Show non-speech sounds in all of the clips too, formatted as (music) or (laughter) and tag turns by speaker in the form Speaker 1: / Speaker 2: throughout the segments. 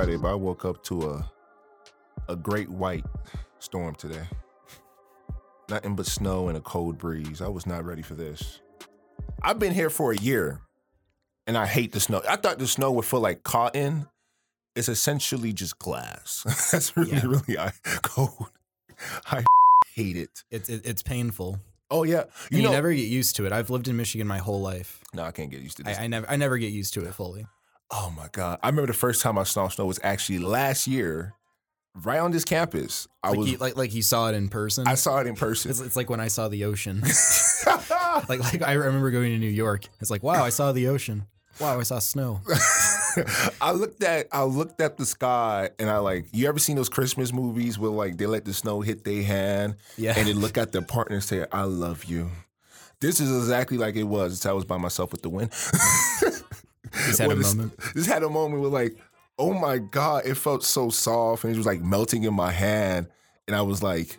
Speaker 1: It's New Music Friday, but I woke up to a a great white storm today. Nothing but snow and a cold breeze. I was not ready for this. I've been here for a year and I hate the snow. I thought the snow would feel like cotton. It's essentially just glass. (laughs) That's really,
Speaker 2: Yeah.
Speaker 1: really I, (laughs) cold. I (laughs) hate it.
Speaker 2: It's it, it's painful.
Speaker 1: Oh yeah.
Speaker 2: You,
Speaker 1: You
Speaker 2: never get used to it. I've lived in Michigan my whole life.
Speaker 1: no, I can't get used to this.
Speaker 2: I, I never I never get used to it fully.
Speaker 1: Oh my god! I remember the first time I saw snow was actually last year, right on this campus. I
Speaker 2: Like,
Speaker 1: was
Speaker 2: you, like like you saw it in person.
Speaker 1: I saw it in person.
Speaker 2: it's, it's like when I saw the ocean. (laughs) (laughs) like like I remember going to New York. It's like wow, I saw the ocean. Wow, I saw snow. (laughs)
Speaker 1: I looked at I looked at the sky and I like you ever seen those Christmas movies where like they let the snow hit their hand
Speaker 2: Yeah.
Speaker 1: and they look at their partner and say I love you. This is exactly like it was. It's I was by myself with the wind.
Speaker 2: Just had a
Speaker 1: this-
Speaker 2: moment.
Speaker 1: Just had a moment where like, oh my god, it felt so soft and it was like melting in my hand, and I was like,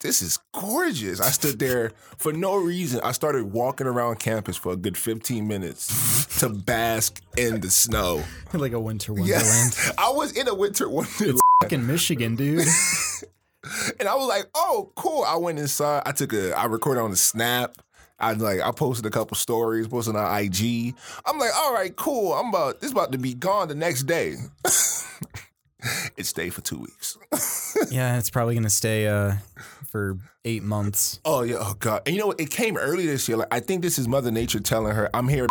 Speaker 1: this is gorgeous. I stood there (laughs) for no reason. I started walking around campus for a good 15 minutes to bask in the snow. (laughs)
Speaker 2: like a winter wonderland. (laughs)
Speaker 1: I was in a winter wonderland,
Speaker 2: in Michigan, dude.
Speaker 1: and I was like, oh, cool. I went inside. I took a, I recorded on the snap. I like, I posted a couple stories, posted on IG. I'm like, all right, cool. I'm about this about to be gone the next day. (laughs) it stayed for two weeks. (laughs)
Speaker 2: yeah, it's probably gonna stay uh for eight months.
Speaker 1: Oh yeah, oh god. And you know what? It came early this year. Like I think this is Mother Nature telling her, I'm here,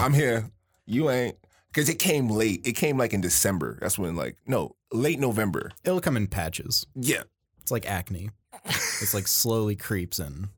Speaker 1: I'm here. You ain't. Cause it came late. It came like in December. That's when like no, late November.
Speaker 2: It'll come in patches.
Speaker 1: Yeah.
Speaker 2: It's like acne. It's like slowly creeps in.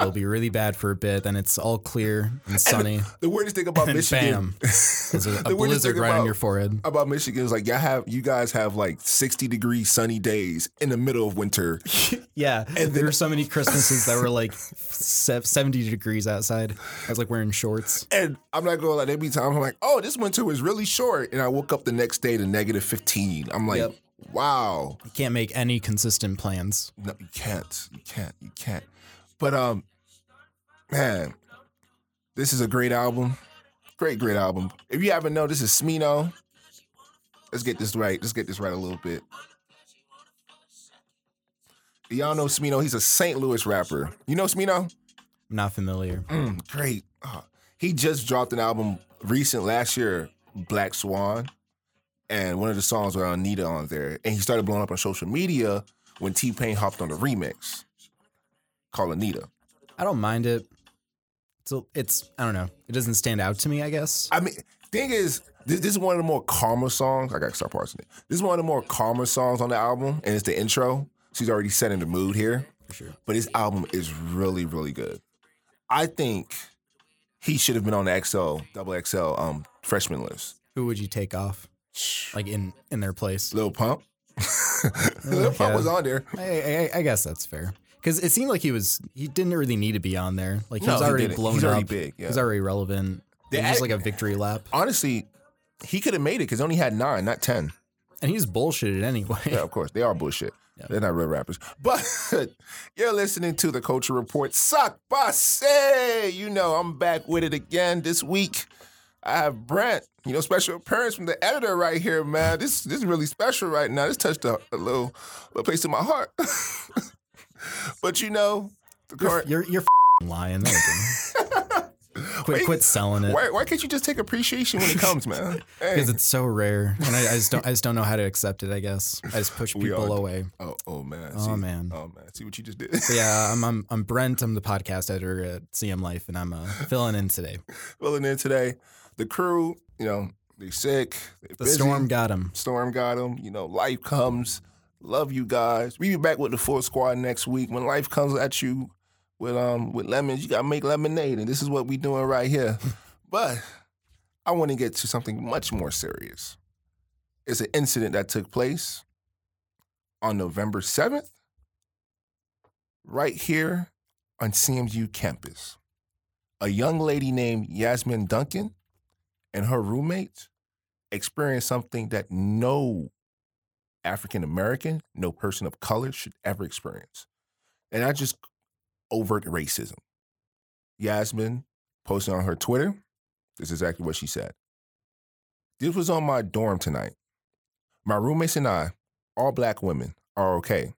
Speaker 2: It'll be really bad for a bit, then it's all clear and sunny,
Speaker 1: The weirdest thing about
Speaker 2: and
Speaker 1: Michigan.
Speaker 2: bam, (laughs) there's a, a blizzard right
Speaker 1: about-
Speaker 2: on your forehead.
Speaker 1: about Michigan is like y'all have you guys have like 60 degree sunny days in the middle of winter. (laughs)
Speaker 2: Yeah,
Speaker 1: then-
Speaker 2: there were so many Christmases that were like 70 degrees outside. I was like wearing shorts.
Speaker 1: And I'm not gonna like there be times I'm like, oh, this winter was really short. And I woke up the next day to negative 15. I'm like,
Speaker 2: Yep.
Speaker 1: wow.
Speaker 2: You can't make any consistent plans.
Speaker 1: No, you can't. You can't. You can't. But um, man, this is a great album. Great, great album. If you haven't know, this is Smino. Let's get this right. Let's get this right a little bit. Y'all know Smino. He's a St. Louis rapper. You know Smino?
Speaker 2: Not familiar.
Speaker 1: Mm, great. Uh, he just dropped an album recent last year, Black Swan, and one of the songs were Anita on there. And he started blowing up on social media when T Pain hopped on the remix called Anita.
Speaker 2: I don't mind it. So it's I don't know. It doesn't stand out to me. I guess.
Speaker 1: I mean, thing is, this, this is one of the more calmer songs. I gotta start parsing it. This is one of the more calmer songs on the album, and it's the intro. She's already setting the mood here.
Speaker 2: For sure.
Speaker 1: But his album is really, really good. I think he should have been on the XL, double XL um freshman list.
Speaker 2: Who would you take off? Like in in their place?
Speaker 1: Lil Pump. (laughs) Lil Pump was on there.
Speaker 2: I, I, I guess that's fair. Because it seemed like he was he didn't really need to be on there. Like he
Speaker 1: No,
Speaker 2: was
Speaker 1: he
Speaker 2: already
Speaker 1: didn't.
Speaker 2: blown
Speaker 1: He's already
Speaker 2: up.
Speaker 1: big, yeah.
Speaker 2: He's already relevant.
Speaker 1: The
Speaker 2: It was just like a victory lap,
Speaker 1: Honestly, he could have made it because he only had nine, not ten.
Speaker 2: and he's bullshitted anyway.
Speaker 1: Yeah, of course. They are bullshit. They're not real rappers. But (laughs) you're listening to the Culture Report. Suck Basse. You know, I'm back with it again this week. I have Brent, you know, special appearance from the editor right here, man. This this is really special right now. This touched a, a little, little place in my heart. (laughs) (laughs) but you know, the
Speaker 2: You're you're, you're f***ing lying. (laughs) Quit quit selling it
Speaker 1: why, why can't you just take appreciation when it comes, man? (laughs) Hey.
Speaker 2: because it's so rare, and I, I just don't I just don't know how to accept it. I guess I just push people away.
Speaker 1: Oh, oh man.
Speaker 2: Oh, man.
Speaker 1: Oh man. See what you just did.
Speaker 2: But yeah, I'm, I'm I'm Brent. I'm the podcast editor at CM Life, and I'm uh, filling in today.
Speaker 1: Filling in today. The crew, you know, they're sick.
Speaker 2: The
Speaker 1: busy.
Speaker 2: storm got him.
Speaker 1: Storm got them. You know, life comes. Love you guys. We be back with the full squad next week. When life comes at you with um with lemons, you gotta make lemonade, and this is what we doing right here. (laughs) but I want to get to something much more serious. It's an incident that took place on November seventh, right here on CMU campus. A young lady named Yasmin Duncan and her roommates experienced something that no African American, no person of color should ever experience. And not just overt racism. Yasmin posted on her Twitter, this is exactly what she said. This was on my dorm tonight. My roommates and I, all black women, are okay.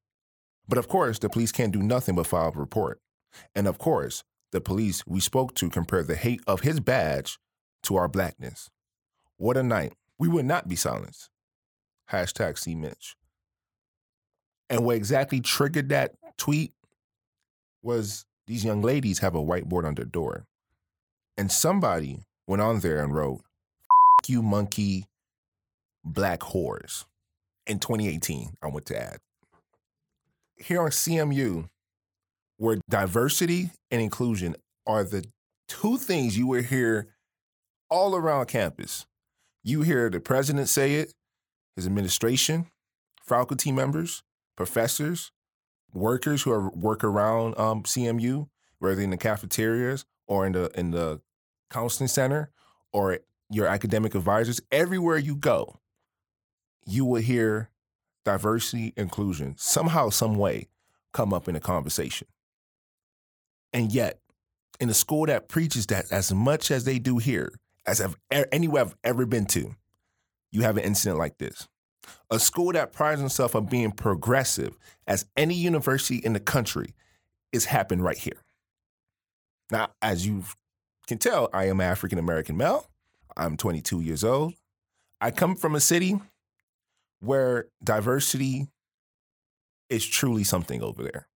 Speaker 1: But of course, the police can't do nothing but file a report. And of course, the police we spoke to compared the hate of his badge to our blackness. What a night. We would not be silenced. Hashtag C Mitch. And what exactly triggered that tweet was these young ladies have a whiteboard on their door. And somebody went on there and wrote, you monkey black whores. In 2018, I went to add. Here on CMU, where diversity and inclusion are the two things you will hear all around campus. You hear the president say it, his administration, faculty members, professors, workers who are work around um, CMU, whether in the cafeterias or in the in the counseling center or your academic advisors. Everywhere you go, you will hear diversity, inclusion somehow, some way come up in a conversation. And yet, in a school that preaches that as much as they do here, as I've, anywhere I've ever been to, you have an incident like this. A school that prides itself on being progressive, as any university in the country, is happening right here. Now, as you can tell, I am African American male. I'm 22 years old. I come from a city where diversity is truly something over there.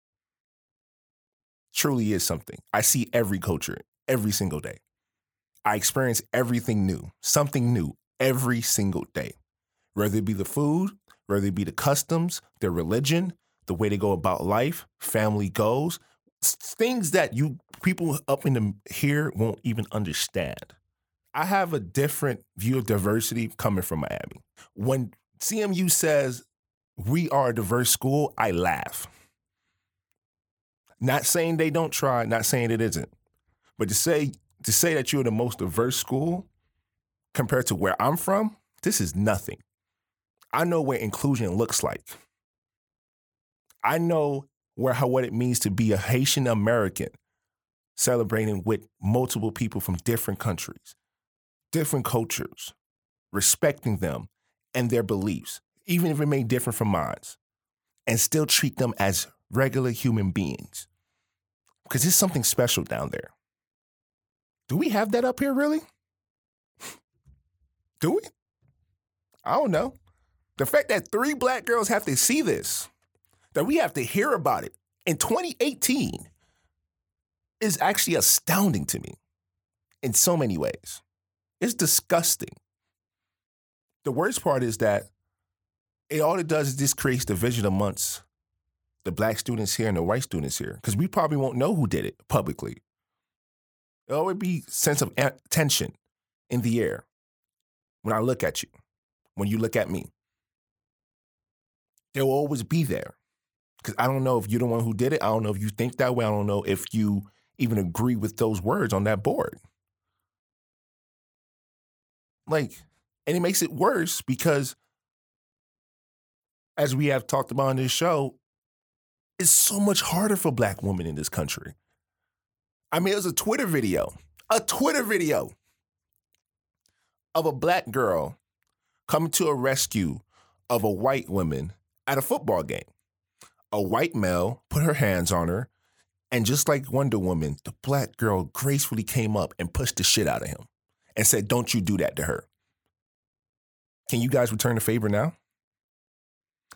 Speaker 1: Truly is something. I see every culture every single day. I experience everything new, something new every single day, whether it be the food, whether it be the customs, their religion, the way they go about life, family goals, things that you people up in the here won't even understand. I have a different view of diversity coming from Miami. When CMU says we are a diverse school, I laugh. Not saying they don't try, not saying it isn't. But to say to say that you're the most diverse school compared to where I'm from, this is nothing. I know what inclusion looks like. I know where how what it means to be a Haitian American celebrating with multiple people from different countries, different cultures, respecting them and their beliefs, even if it may differ from mine, and still treat them as regular human beings. Because there's something special down there. Do we have that up here, really? Do we? I don't know. The fact that three black girls have to see this, that we have to hear about it in 2018 is actually astounding to me in so many ways. It's disgusting. The worst part is that it all it does is this creates division amongst the black students here and the white students here because we probably won't know who did it publicly. There'll always be sense of tension in the air when I look at you, when you look at me. They'll always be there because I don't know if you're the one who did it. I don't know if you think that way. I don't know if you even agree with those words on that board. Like, and it makes it worse because, as we have talked about on this show, it's so much harder for black women in this country. I mean, it was a Twitter video, a Twitter video of a black girl coming to a rescue of a white woman at a football game. A white male put her hands on her, and just like Wonder Woman, the black girl gracefully came up and pushed the shit out of him and said, Don't you do that to her. Can you guys return the favor now?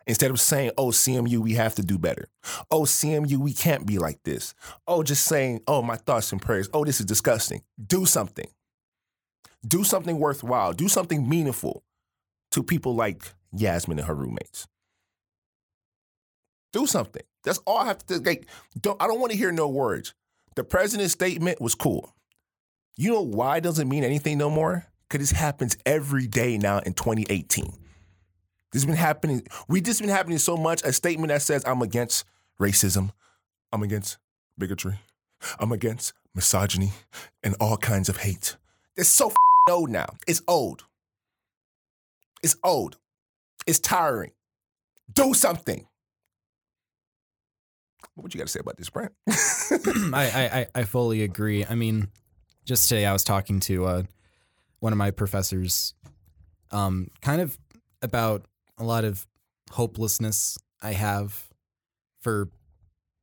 Speaker 1: Instead of saying, oh, CMU, we have to do better. Oh, CMU, we can't be like this. Oh, just saying, oh, my thoughts and prayers. Oh, this is disgusting. Do something. Do something worthwhile. Do something meaningful to people like Yasmin and her roommates. Do something. That's all I have to like. Don't, I don't want to hear no words. The president's statement was cool. You know why it doesn't mean anything no more? Because this happens every day now in 2018. This has been happening. We just been happening so much. A statement that says I'm against racism, I'm against bigotry, I'm against misogyny, and all kinds of hate. It's so old now. It's old. It's old. It's tiring. Do something. What would you got to say about this, Brent? (laughs) (clears throat)
Speaker 2: I, I I fully agree. I mean, just today I was talking to uh, one of my professors um, kind of about a lot of hopelessness I have for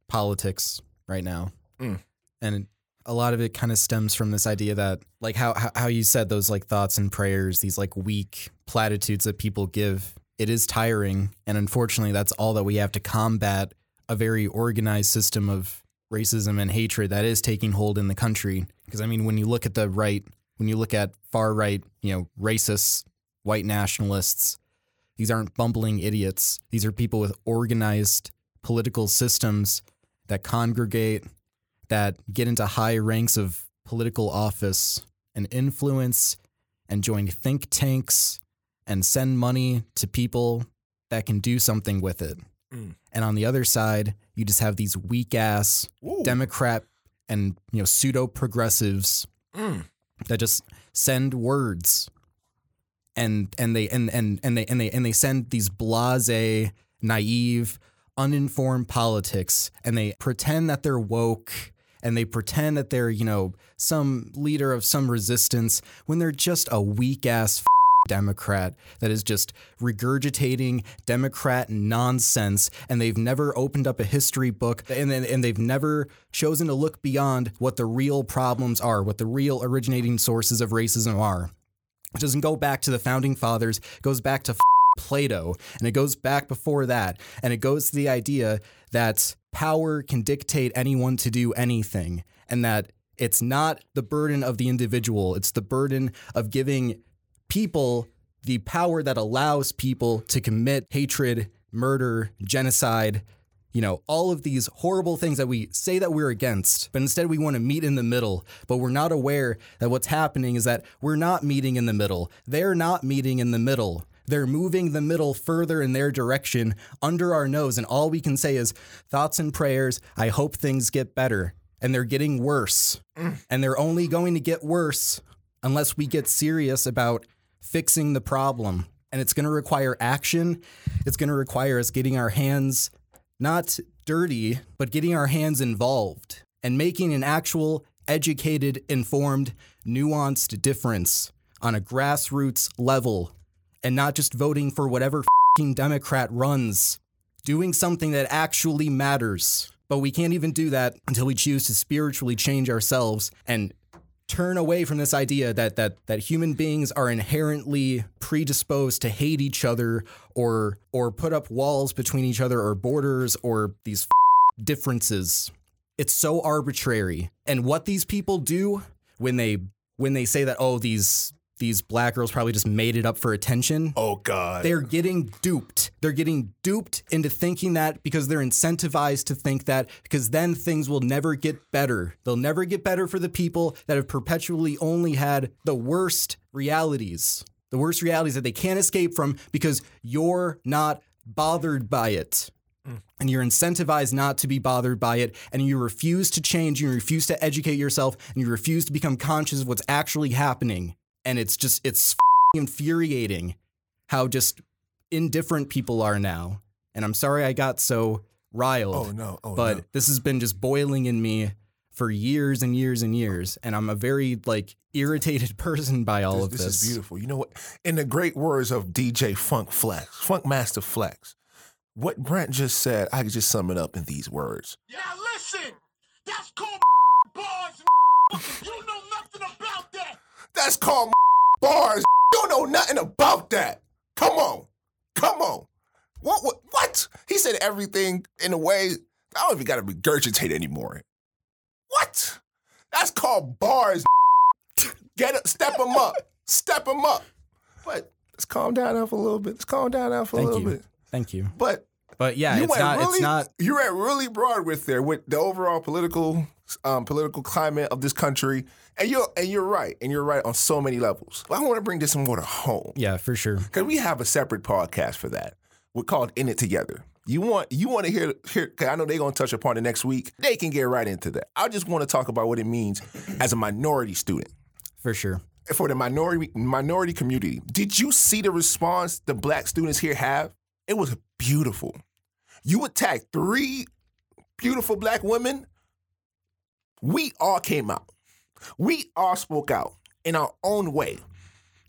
Speaker 2: politics right now,
Speaker 1: Mm.
Speaker 2: and a lot of it kind of stems from this idea that, like how how you said those like thoughts and prayers, these like weak platitudes that people give. It is tiring, and unfortunately, that's all that we have to combat a very organized system of racism and hatred that is taking hold in the country. Because I mean, when you look at the right, when you look at far right, you know, racists, white nationalists, these aren't bumbling idiots. These are people with organized political systems that congregate, that get into high ranks of political office and influence and join think tanks and send money to people that can do something with it.
Speaker 1: Mm.
Speaker 2: And on the other side, you just have these weak ass Democrat and you know pseudo progressives
Speaker 1: Mm.
Speaker 2: that just send words and and they and and and they and they and they send these blase, naive, uninformed politics and they pretend that they're woke and they pretend that they're, you know, some leader of some resistance when they're just a weak ass Democrat that is just regurgitating Democrat nonsense, and they've never opened up a history book, and and they've never chosen to look beyond what the real problems are, what the real originating sources of racism are. It doesn't go back to the founding fathers, it goes back to Plato, and it goes back before that, and it goes to the idea that power can dictate anyone to do anything, and that it's not the burden of the individual, it's the burden of giving people the power that allows people to commit hatred, murder, genocide, you know, all of these horrible things that we say that we're against, but instead we want to meet in the middle. But we're not aware that what's happening is that we're not meeting in the middle. They're not meeting in the middle. They're moving the middle further in their direction under our nose. And all we can say is thoughts and prayers. I hope things get better. And they're getting worse. Mm. And they're only going to get worse unless we get serious about fixing the problem. And it's going to require action. It's going to require us getting our hands not dirty, but getting our hands involved and making an actual educated, informed, nuanced difference on a grassroots level and not just voting for whatever Democrat runs. Doing something that actually matters. But we can't even do that until we choose to spiritually change ourselves and turn away from this idea that that that human beings are inherently predisposed to hate each other or or put up walls between each other or borders or these differences. It's so arbitrary. And what these people do when they when they say that oh these these black girls probably just made it up for attention.
Speaker 1: Oh God.
Speaker 2: They're getting duped. They're getting duped into thinking that because they're incentivized to think that because then things will never get better. They'll never get better for the people that have perpetually only had the worst realities. The worst realities that they can't escape from because you're not bothered by it. Mm. And you're incentivized not to be bothered by it, and you refuse to change, you refuse to educate yourself, and you refuse to become conscious of what's actually happening. And it's just, it's infuriating how just indifferent people are now. And I'm sorry I got so riled,
Speaker 1: oh no. Oh
Speaker 2: but
Speaker 1: no.
Speaker 2: this has been just boiling in me for years and years and years. And I'm a very like irritated (laughs) person by all
Speaker 1: This,
Speaker 2: of
Speaker 1: this
Speaker 2: this.
Speaker 1: is beautiful. You know what? In the great words of DJ Funk Flex, Funk Master Flex, what Brent just said, I could just sum it up in these words.
Speaker 3: Now listen, that's called (laughs) bars. (laughs) You know nothing about that.
Speaker 1: That's called (laughs) bars. (laughs) You don't know nothing about that. Come on. Come on. What, what, what? He said everything in a way, I don't even got to regurgitate anymore. What? That's called bars. (laughs) Get up, step them up. Step them up. But let's calm down now for a little bit. Let's calm down now for
Speaker 2: Thank
Speaker 1: a little
Speaker 2: you.
Speaker 1: bit.
Speaker 2: Thank you.
Speaker 1: But
Speaker 2: But yeah,
Speaker 1: you
Speaker 2: it's not,
Speaker 1: really,
Speaker 2: it's not,
Speaker 1: You went really broad with there with the overall political, um, political climate of this country, and you're and you're right, and you're right on so many levels. But I want to bring this more to home
Speaker 2: yeah, for sure.
Speaker 1: because we have a separate podcast for that. We're called In It Together. You want you want to hear hear? Cause I know they're gonna touch upon it next week. They can get right into that. I just want to talk about what it means as a minority student
Speaker 2: For sure.
Speaker 1: for the minority minority community. Did you see the response the black students here have? It was beautiful. You attacked three beautiful black women. We all came out. We all spoke out in our own way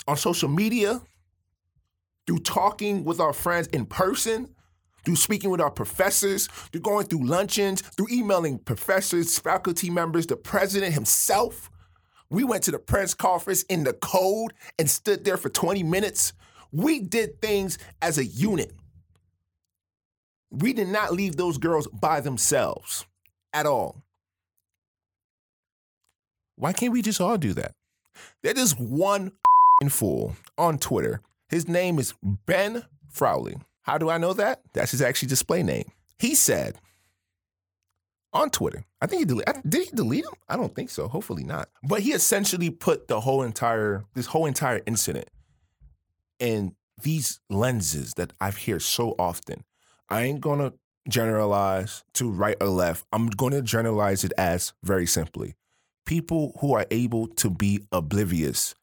Speaker 1: on social media, through talking with our friends in person, through speaking with our professors, through going through luncheons, through emailing professors, faculty members, the president himself. We went to the press conference in the cold and stood there for 20 minutes. We did things as a unit. We did not leave those girls by themselves at all. Why can't we just all do that? There is one fool on Twitter. His name is Ben Frowley. How do I know that? That's his actually display name. He said on Twitter, I think he deleted. Did he delete him? I don't think so. Hopefully not. But he essentially put the whole entire this whole entire incident in these lenses that I hear so often. I ain't gonna generalize to right or left. I'm gonna generalize it as very simply people who are able to be oblivious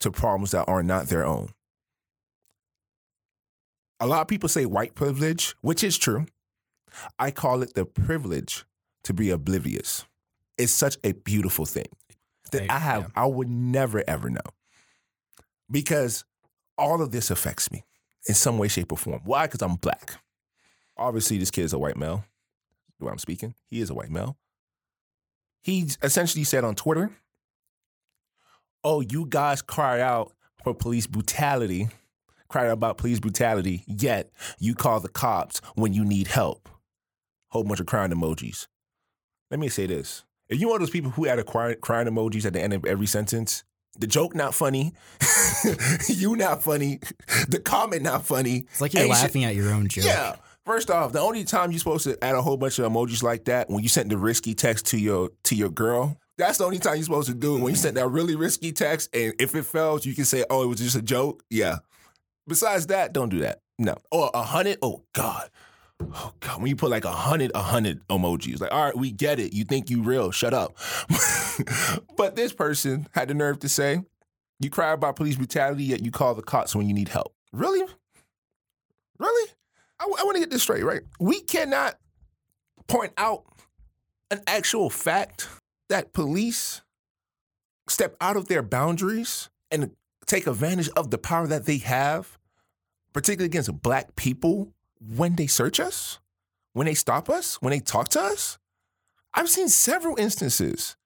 Speaker 1: to problems that are not their own. A lot of people say white privilege, which is true. I call it the privilege to be oblivious. It's such a beautiful thing that
Speaker 2: I-
Speaker 1: have,
Speaker 2: yeah.
Speaker 1: I would never ever know because all of this affects me in some way, shape, or form. Why? Because I'm black. Obviously, this kid is a white male. Way I'm speaking, he is a white male. He essentially said on Twitter, "Oh, you guys cry out for police brutality, cry out about police brutality, yet you call the cops when you need help." Whole bunch of crying emojis. Let me say this: If you one of those people who add a cry, crying emojis at the end of every sentence, the joke not funny, (laughs) you not funny, the comment not funny.
Speaker 2: It's like you're laughing at your own joke.
Speaker 1: yeah. First off, the only time you're supposed to add a whole bunch of emojis like that when you sent the risky text to your to your girl. That's the only time you're supposed to do it when you sent that really risky text. And if it fails, you can say, "Oh, it was just a joke." Yeah. Besides that, don't do that. No. Or a hundred. Oh God. Oh God. When you put like a hundred, a hundred emojis, like, all right, we get it. You think you real? Shut up. (laughs) but this person had the nerve to say, "You cry about police brutality, yet you call the cops when you need help." Really? Really? I, want to get this straight, right? We cannot point out an actual fact that police step out of their boundaries and take advantage of the power that they have, particularly against black people, when they search us, when they stop us, when they talk to us. I've seen several instances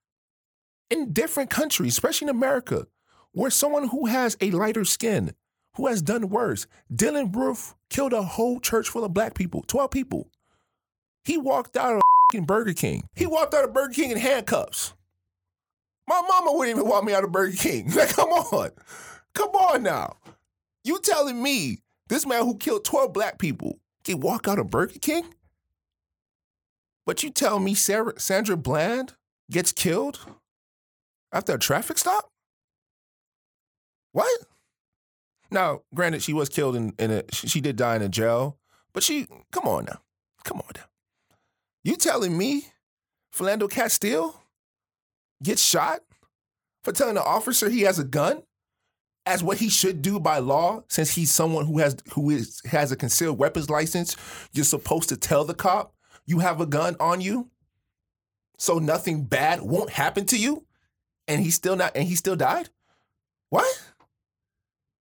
Speaker 1: in different countries, especially in America, where someone who has a lighter skin, who has done worse, Dylann Roof killed a whole church full of black people, 12 people. He walked out of Burger King. He walked out of Burger King in handcuffs. My mama wouldn't even walk me out of Burger King. (laughs) Like, come on. Come on now. You telling me this man who killed 12 black people can walk out of Burger King? But you tell me Sarah, Sandra Bland gets killed after a traffic stop? What? Now, granted, she was killed in, in a she did die in a jail, but she come on now. Come on now. You telling me Philando Castile gets shot for telling the officer he has a gun as what he should do by law since he's someone who has who is has a concealed weapons license you're supposed to tell the cop you have a gun on you so nothing bad won't happen to you and he still not and he still died what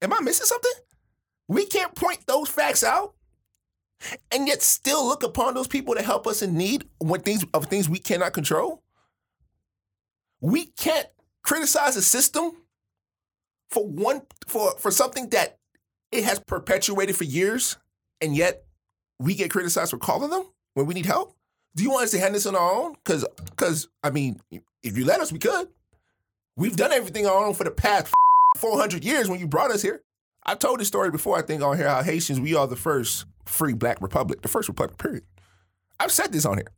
Speaker 1: am i missing something we can't point those facts out and yet still look upon those people to help us in need when things of things we cannot control we can't criticize a system for one for for something that it has perpetuated for years, and yet we get criticized for calling them when we need help. Do you want us to handle this on our own? Because because I mean, if you let us, we could. We've done everything on our own for the past four hundred years. When you brought us here, I've told this story before. I think on here how Haitians we are the first free black republic, the first republic. Period. I've said this on here.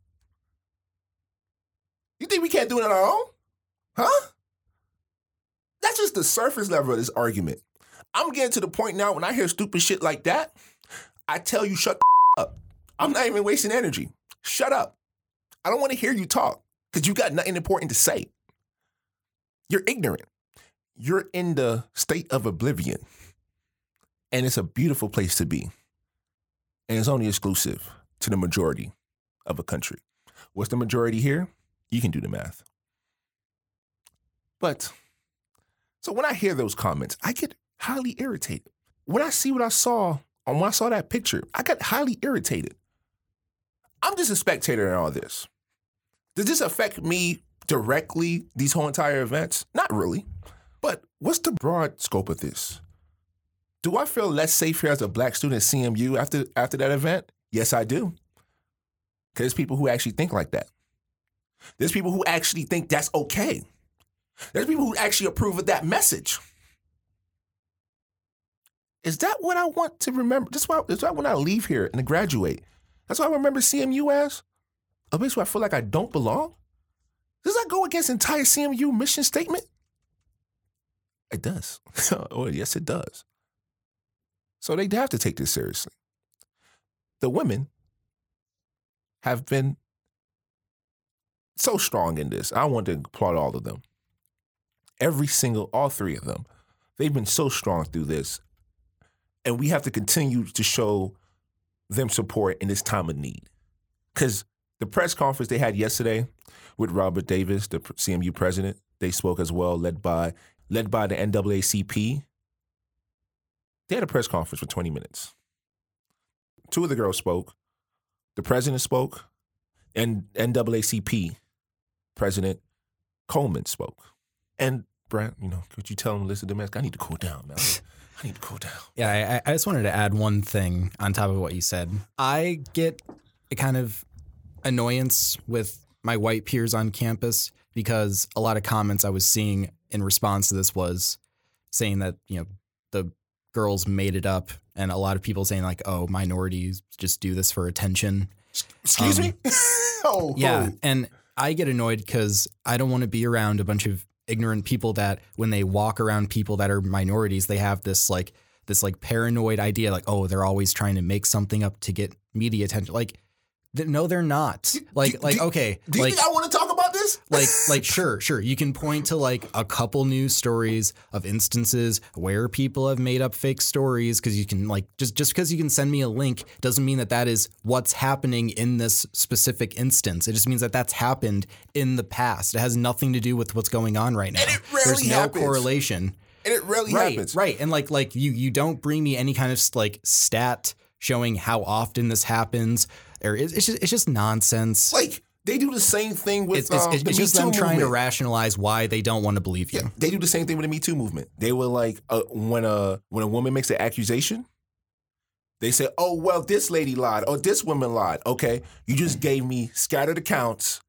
Speaker 1: You think we can't do it on our own? Huh? That's just the surface level of this argument. I'm getting to the point now when I hear stupid shit like that, I tell you, shut (laughs) up. I'm not even wasting energy. Shut up. I don't want to hear you talk because you got nothing important to say. You're ignorant. You're in the state of oblivion. And it's a beautiful place to be. And it's only exclusive to the majority of a country. What's the majority here? You can do the math. But so when I hear those comments, I get highly irritated when I see what I saw, and when I saw that picture, I got highly irritated. I'm just a spectator in all this. Does this affect me directly, these whole entire events? Not really. But what's the broad scope of this? Do I feel less safe here as a black student at CMU after after that event? Yes, I do. Because there's people who actually think like that. There's people who actually think that's okay. There's people who actually approve of that message. Is that what I want to remember? That's why, that's why when I leave here and graduate, that's why I remember CMU as a place where I feel like I don't belong. Does that go against entire CMU mission statement? It does. (laughs) oh, yes, it does. So they have to take this seriously. The women have been so strong in this. I want to applaud all of them. Every single, all three of them, they've been so strong through this. And we have to continue to show them support in this time of need. Because the press conference they had yesterday with Robert Davies, the CMU president, they spoke as well, led by led by the NAACP. They had a press conference for 20 minutes. Two of the girls spoke. The president spoke, and NAACP President Coleman spoke. And Brad, you know, could you tell him, listen to? I need to cool down, man. I need to cool down. (laughs)
Speaker 2: Yeah, I, I just wanted to add one thing on top of what you said. I get a kind of annoyance with my white peers on campus because a lot of comments I was seeing in response to this was saying that, you know, the girls made it up and a lot of people saying like, oh, minorities just do this for attention.
Speaker 1: Excuse
Speaker 2: Um,
Speaker 1: me? (laughs) oh, (laughs)
Speaker 2: Yeah, and I get annoyed because I don't want to be around a bunch of ignorant people that when they walk around people that are minorities, they have this like this like paranoid idea like, oh, they're always trying to make something up to get media attention. Like, no, they're not. Like,
Speaker 1: do-
Speaker 2: like
Speaker 1: do-
Speaker 2: okay,
Speaker 1: Do you
Speaker 2: like
Speaker 1: think I want to talk (laughs)
Speaker 2: like like sure sure. You can point to like a couple news stories of instances where people have made up fake stories because you can like just just because you can send me a link doesn't mean that that is what's happening in this specific instance. It just means that that's happened in the past. It has nothing to do with what's going on right now.
Speaker 1: And it rarely
Speaker 2: there's no
Speaker 1: happens.
Speaker 2: correlation.
Speaker 1: And it rarely
Speaker 2: right
Speaker 1: happens.
Speaker 2: right. And like like you you don't bring me any kind of like stat showing how often this happens or it's just it's just nonsense.
Speaker 1: Like they do the same thing with
Speaker 2: it's, it's,
Speaker 1: um,
Speaker 2: it's
Speaker 1: the
Speaker 2: it's
Speaker 1: Me
Speaker 2: just
Speaker 1: Too
Speaker 2: them trying to rationalize why they don't want to believe you.
Speaker 1: Yeah, they do the same thing with the Me Too movement. They were like, uh, when a when a woman makes an accusation, they say, "Oh well, this lady lied, or this woman lied." Okay, you just gave me scattered accounts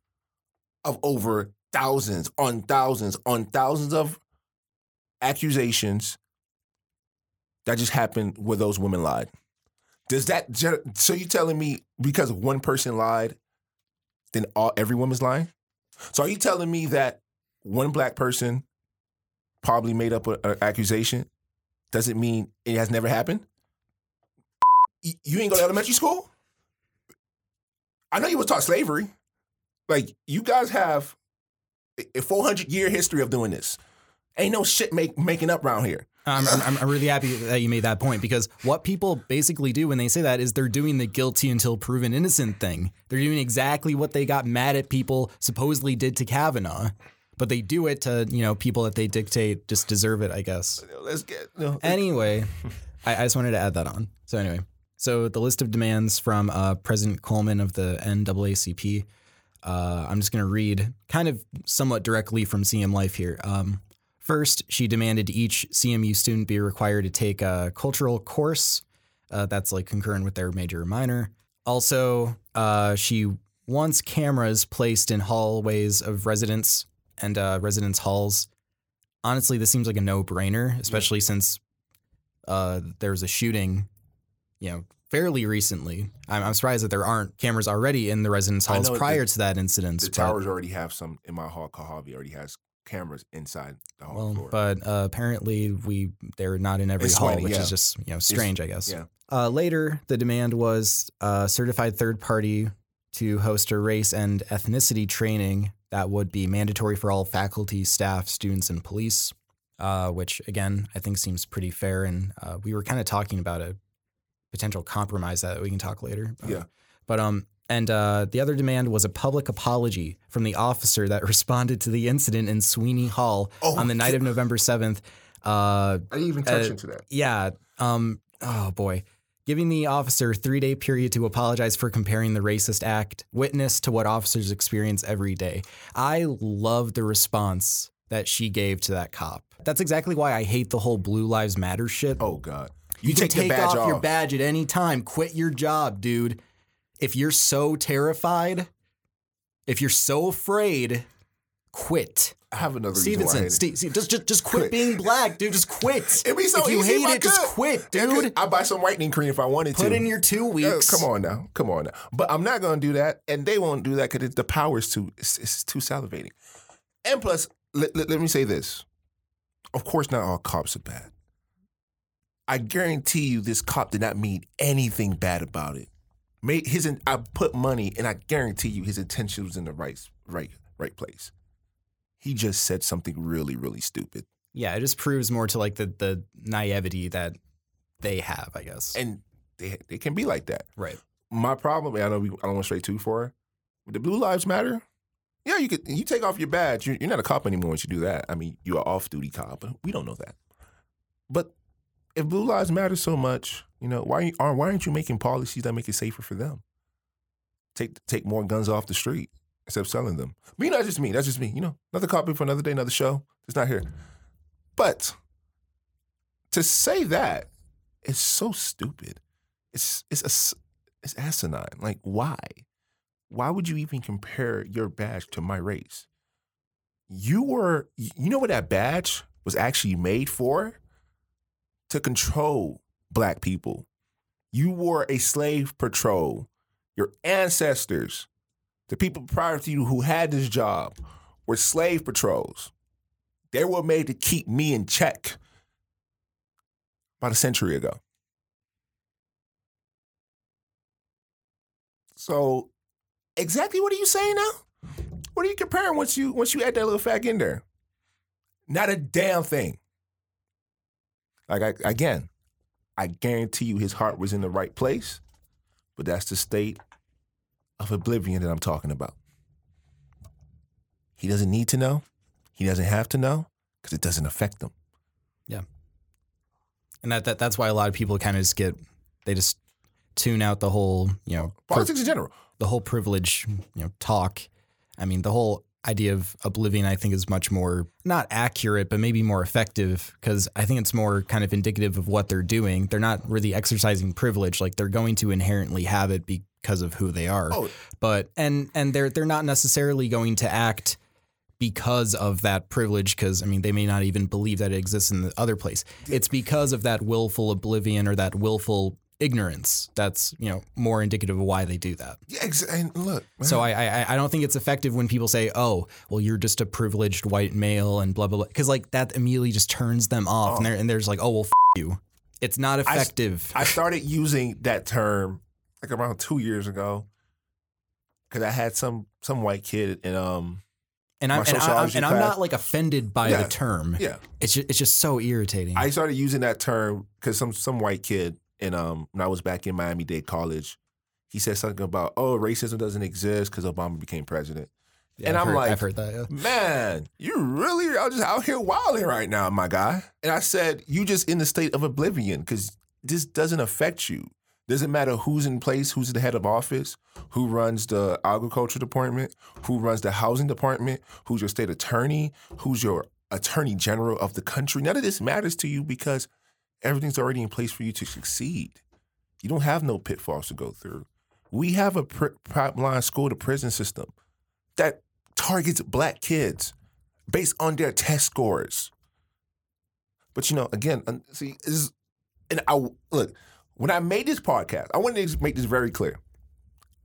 Speaker 1: of over thousands on thousands on thousands of accusations that just happened where those women lied. Does that so you telling me because one person lied, then all every woman's lying? So are you telling me that one black person probably made up an accusation doesn't mean it has never happened? You ain't go to elementary school? I know you was taught slavery. Like you guys have a 400 year history of doing this. Ain't no shit make, making up around here.
Speaker 2: I'm, I'm, I'm really happy that you made that point because what people basically do when they say that is they're doing the guilty until proven innocent thing. They're doing exactly what they got mad at people supposedly did to Kavanaugh, but they do it to you know people that they dictate just deserve it, I guess.
Speaker 1: Let's get no.
Speaker 2: Anyway, I, I just wanted to add that on. So anyway, so the list of demands from uh, President Coleman of the NAACP. Uh, I'm just going to read kind of somewhat directly from CM Life here. Um, first, she demanded each CMU student be required to take a cultural course uh, that's like concurrent with their major or minor. Also, uh, she wants cameras placed in hallways of residence and uh, residence halls. Honestly, this seems like a no-brainer, especially since uh, there was a shooting, you know, fairly recently. I'm, I'm surprised that there aren't cameras already in the residence halls prior
Speaker 1: the-
Speaker 2: to that incident.
Speaker 1: The
Speaker 2: but-
Speaker 1: towers already have some in my hall. Kulhavi already has cameras inside the hall
Speaker 2: Well,
Speaker 1: floor.
Speaker 2: but uh, apparently we they're not in every
Speaker 1: It's
Speaker 2: hall,
Speaker 1: sweaty,
Speaker 2: which
Speaker 1: yeah.
Speaker 2: is just you know strange, I guess.
Speaker 1: yeah.
Speaker 2: Uh, later, the demand was a certified third party to host a race and ethnicity training that would be mandatory for all faculty, staff, students, and police. Uh, which again, I think seems pretty fair. And uh, we were kind of talking about a potential compromise that we can talk later. But,
Speaker 1: Yeah.
Speaker 2: But um, and uh, the other demand was a public apology from the officer that (laughs) responded to the incident in Sweeney Hall
Speaker 1: Oh,
Speaker 2: on the night of November seventh. Uh,
Speaker 1: I didn't even touch
Speaker 2: Uh,
Speaker 1: into that.
Speaker 2: yeah. Um. Oh boy. Giving the officer three day period to apologize for comparing the racist act witness to what officers experience every day. I love the response that she gave to that cop. That's exactly why I hate the whole Blue Lives Matter shit.
Speaker 1: Oh God,
Speaker 2: you, can
Speaker 1: take,
Speaker 2: take
Speaker 1: the badge
Speaker 2: off
Speaker 1: off.
Speaker 2: your badge at any time. Quit your job, dude. If you're so terrified, if you're so afraid, quit.
Speaker 1: I have another reason why I
Speaker 2: Stevenson. Steve, Steve, just, just, just quit, (laughs)
Speaker 1: Quit.
Speaker 2: being black, dude. Just quit.
Speaker 1: It'd be so
Speaker 2: if you
Speaker 1: easy
Speaker 2: hate it, just quit, dude.
Speaker 1: I buy some whitening cream if I wanted to.
Speaker 2: Put in your two weeks.
Speaker 1: come on now, come on now. But I'm not going to do that, and they won't do that because the power is too it's, it's too salivating. And plus, let, let, let me say this: of course, not all cops are bad. I guarantee you, this cop did not mean anything bad about it. Made his, I put money, and I guarantee you, his intention was in the right, right, right place. He just said something really, really stupid.
Speaker 2: Yeah, it just proves more to like the the naivety that they have, I guess.
Speaker 1: and they they can be like that.
Speaker 2: right.
Speaker 1: My problem, I know we, I don't want to stray too far. The Blue Lives Matter, yeah, you could you take off your badge. You're, you're not a cop anymore once you do that. I mean, you're an off duty cop. but We don't know that. But if Blue Lives Matter so much, you know why aren't why aren't you making policies that make it safer for them? Take take more guns off the street instead of selling them. Know, that's just me. That's just me. You know, another copy for another day, another show. It's not here. But to say that is so stupid. It's it's a it's asinine. Like why? Why would you even compare your badge to my race? You were you know what that badge was actually made for? To control black people. You were a slave patrol. Your ancestors, the people prior to you who had this job, were slave patrols. They were made to keep me in check about a century ago. So, exactly what are you saying now? What are you comparing once you once you add that little fact in there? Not a damn thing. Like I, again, I guarantee you his heart was in the right place, but that's the state of oblivion that I'm talking about. He doesn't need to know. He doesn't have to know because it doesn't affect him. Yeah.
Speaker 2: And that, that that's why a lot of people kind of just get they just tune out the whole, you know,
Speaker 1: Politics in general.
Speaker 2: the whole privilege, you know, talk. I mean, the whole idea of oblivion, I think, is much more not accurate, but maybe more effective because I think it's more kind of indicative of what they're doing. They're not really exercising privilege; like they're going to inherently have it because of who they are.
Speaker 1: Oh.
Speaker 2: But and and they're they're not necessarily going to act because of that privilege because I mean they may not even believe that it exists in the other place. It's because of that willful oblivion or that willful ignorance that's you know more indicative of why they do that.
Speaker 1: Yeah, ex- and look.
Speaker 2: So I, I I don't think it's effective when people say, "Oh, well, you're just a privileged white male," and blah blah blah, because like that immediately just turns them off, and they're and there's like, "Oh, well, f- you." It's not effective.
Speaker 1: I started using that term like around two years ago because I had some some white kid and um
Speaker 2: and I'm and, I, I'm, and I'm not like offended by
Speaker 1: Yeah.
Speaker 2: the term.
Speaker 1: yeah
Speaker 2: It's just, it's just so irritating.
Speaker 1: I started using that term because some some white kid and um when I was back in Miami Dade College, he said something about oh racism doesn't exist because Obama became president.
Speaker 2: Yeah,
Speaker 1: and
Speaker 2: I've
Speaker 1: I'm
Speaker 2: heard-
Speaker 1: like,
Speaker 2: I've heard that. Yeah.
Speaker 1: Man, you really are just out here wilding right now, my guy. And I said, you just in the state of oblivion because this doesn't affect you. Doesn't matter who's in place, who's the head of office, who runs the agriculture department, who runs the housing department, who's your state attorney, who's your attorney general of the country. None of this matters to you because everything's already in place for you to succeed. You don't have no pitfalls to go through. We have a pr- pipeline school to prison system that targets black kids based on their test scores. But you know, again, see, is, and I look when I made this podcast, I wanted to make this very clear.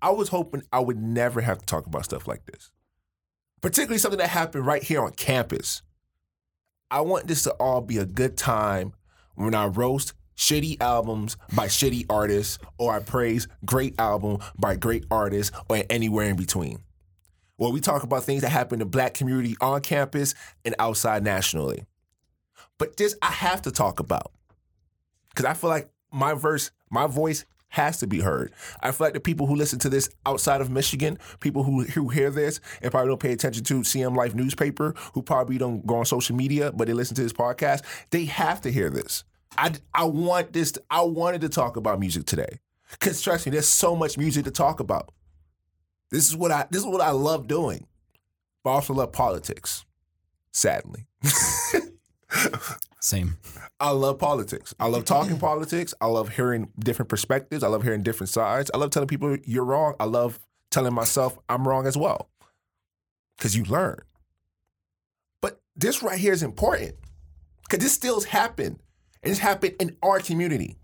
Speaker 1: I was hoping I would never have to talk about stuff like this, particularly something that happened right here on campus. I want this to all be a good time when I roast shitty albums by shitty artists, or I praise great album by great artists, or anywhere in between where we talk about things that happen the black community on campus and outside nationally. But this I have to talk about because I feel like my verse, my voice has to be heard. I feel like the people who listen to this outside of Michigan, people who who hear this and probably don't pay attention to CM Life newspaper, who probably don't go on social media, but they listen to this podcast, they have to hear this. I I want this. I wanted to talk about music today because trust me, there's so much music to talk about. This is what I this is what I love doing, but I also love politics. Sadly. (laughs)
Speaker 2: Same.
Speaker 1: I love politics. I love talking (clears throat) politics. I love hearing different perspectives. I love hearing different sides. I love telling people you're wrong. I love telling myself I'm wrong as well. Because you learn. But this right here is important. Because this still happened. And it's happened in our community.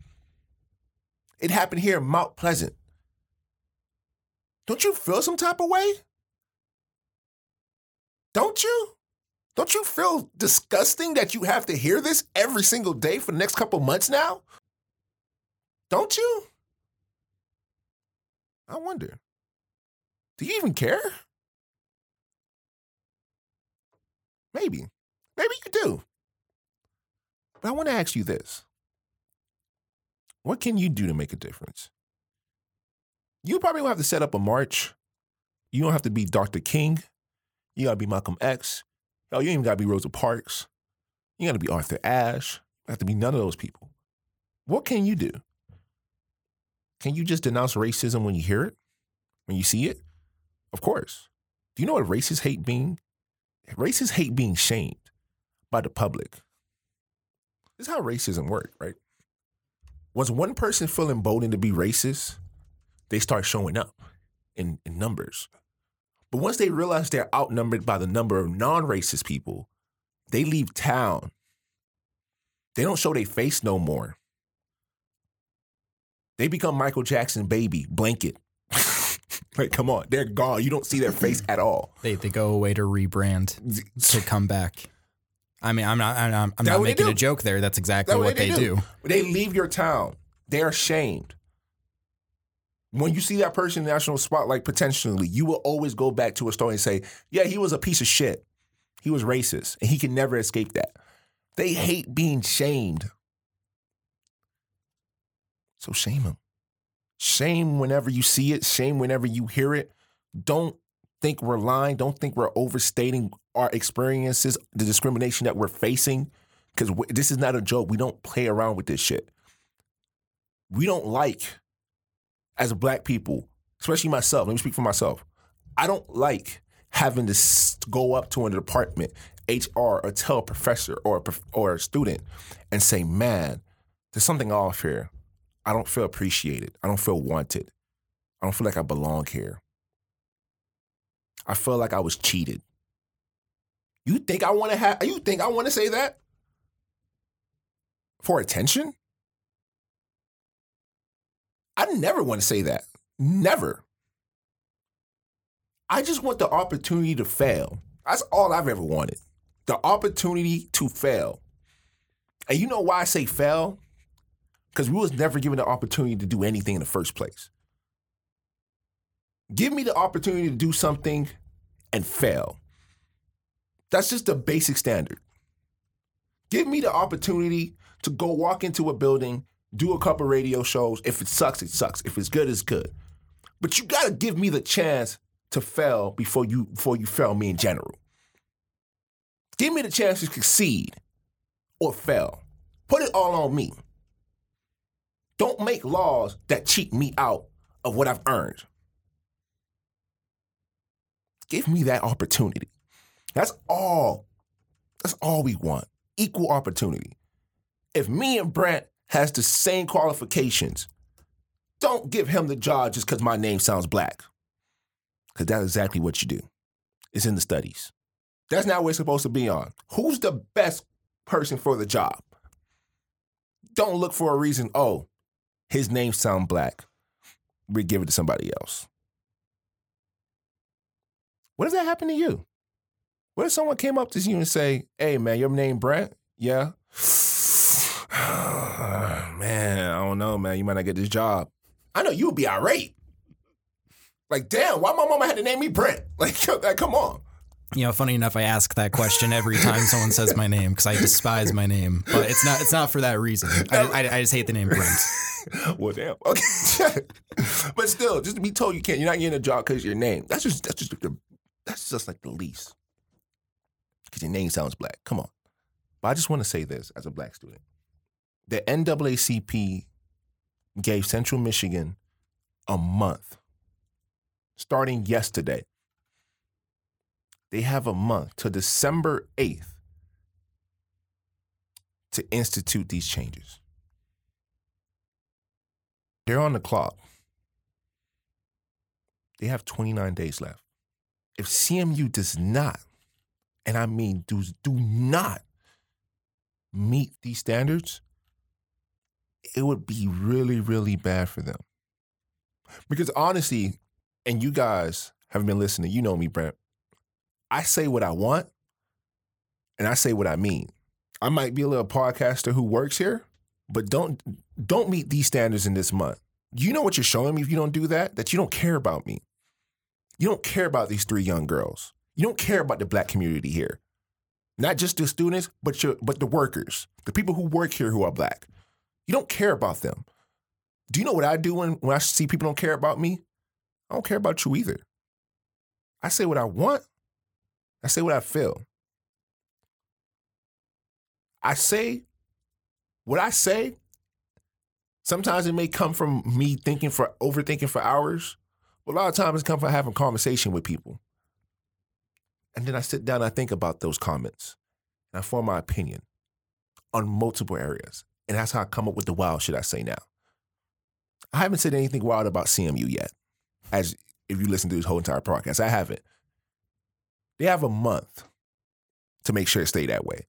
Speaker 1: It happened here in Mount Pleasant. Don't you feel some type of way? Don't you? Don't you feel disgusting that you have to hear this every single day for the next couple months now? Don't you? I wonder. Do you even care? Maybe. Maybe you do. But I want to ask you this What can you do to make a difference? You probably don't have to set up a march. You don't have to be Dr. King. You got to be Malcolm X. Oh, you even got to be Rosa Parks. You got to be Arthur Ashe. You have to be none of those people. What can you do? Can you just denounce racism when you hear it? When you see it? Of course. Do you know what racists hate being? Racists hate being shamed by the public. This is how racism works, right? Once one person feel emboldened to be racist, they start showing up in, in numbers. But once they realize they're outnumbered by the number of non-racist people, they leave town. They don't show their face no more. They become Michael Jackson baby, blanket. (laughs) like, come on, they're gone. You don't see their face (laughs) at all.
Speaker 2: They they go away to rebrand (laughs) to come back. I mean, I'm not I'm not, I'm not making a joke there. That's exactly
Speaker 1: That's
Speaker 2: what they, do.
Speaker 1: They leave your town. They're ashamed. When you see that person in the national spotlight potentially, you will always go back to a story and say, yeah, he was a piece of shit. He was racist, and he can never escape that. They hate being shamed. So shame him. Shame whenever you see it, shame whenever you hear it. Don't think we're lying. Don't think we're overstating our experiences, the discrimination that we're facing, because this is not a joke. We don't play around with this shit. We don't like, as black people, especially myself, let me speak for myself. I don't like having to go up to a department, HR, or tell a professor or a, prof- or a student and say, man, there's something off here. I don't feel appreciated. I don't feel wanted. I don't feel like I belong here. I felt like I was cheated. You think I want to have? You think I want to say that for attention? I never want to say that. Never. I just want the opportunity to fail. That's all I've ever wanted. The opportunity to fail. And you know why I say fail? Because we was never given the opportunity to do anything in the first place. Give me the opportunity to do something and fail. That's just the basic standard. Give me the opportunity to go walk into a building, do a couple radio shows. If it sucks, it sucks. If it's good, it's good. But you gotta give me the chance to fail before you before you fail me in general. Give me the chance to succeed or fail. Put it all on me. Don't make laws that cheat me out of what I've earned. Give me that opportunity. That's all. That's all we want. Equal opportunity. If me and Brent has the same qualifications, don't give him the job just because my name sounds black. Because that's exactly what you do. It's in the studies. That's not what it's supposed to be on. Who's the best person for the job? Don't look for a reason, oh, his name sound black. We give it to somebody else. What if that happened to you? What if someone came up to you and say, hey man, your name Brent? Yeah. (sighs) man, I don't know, man. You might not get this job. I know you would be irate. Like, damn, why my mama had to name me Brent? (laughs) Like, like, come on.
Speaker 2: You know, funny enough, I ask that question every time someone says my name because I despise my name, but it's not it's not for that reason. I, I, I just hate the name Brent. (laughs)
Speaker 1: well, damn. Okay, (laughs) but still, just to be told you can't, you're not getting a job because your name. That's just that's just the, that's just like the least. Because your name sounds black. Come on. But I just want to say this as a black student: the NAACP gave Central Michigan a month, starting yesterday. They have a month to December eighth to institute these changes. They're on the clock. They have 29 days left. If CMU does not, and I mean do, do not meet these standards, it would be really, really bad for them. Because honestly, and you guys have been listening, you know me, Brent. I say what I want and I say what I mean. I might be a little podcaster who works here, but don't don't meet these standards in this month. You know what you're showing me if you don't do that? That you don't care about me. You don't care about these three young girls. You don't care about the black community here. Not just the students, but your but the workers, the people who work here who are black. You don't care about them. Do you know what I do when, when I see people don't care about me? I don't care about you either. I say what I want. I say what I feel. I say what I say. Sometimes it may come from me thinking for overthinking for hours. But a lot of times it comes from having conversation with people. And then I sit down and I think about those comments. And I form my opinion on multiple areas. And that's how I come up with the wild should I say now. I haven't said anything wild about CMU yet. As if you listen to this whole entire podcast, I haven't. They have a month to make sure it stay that way.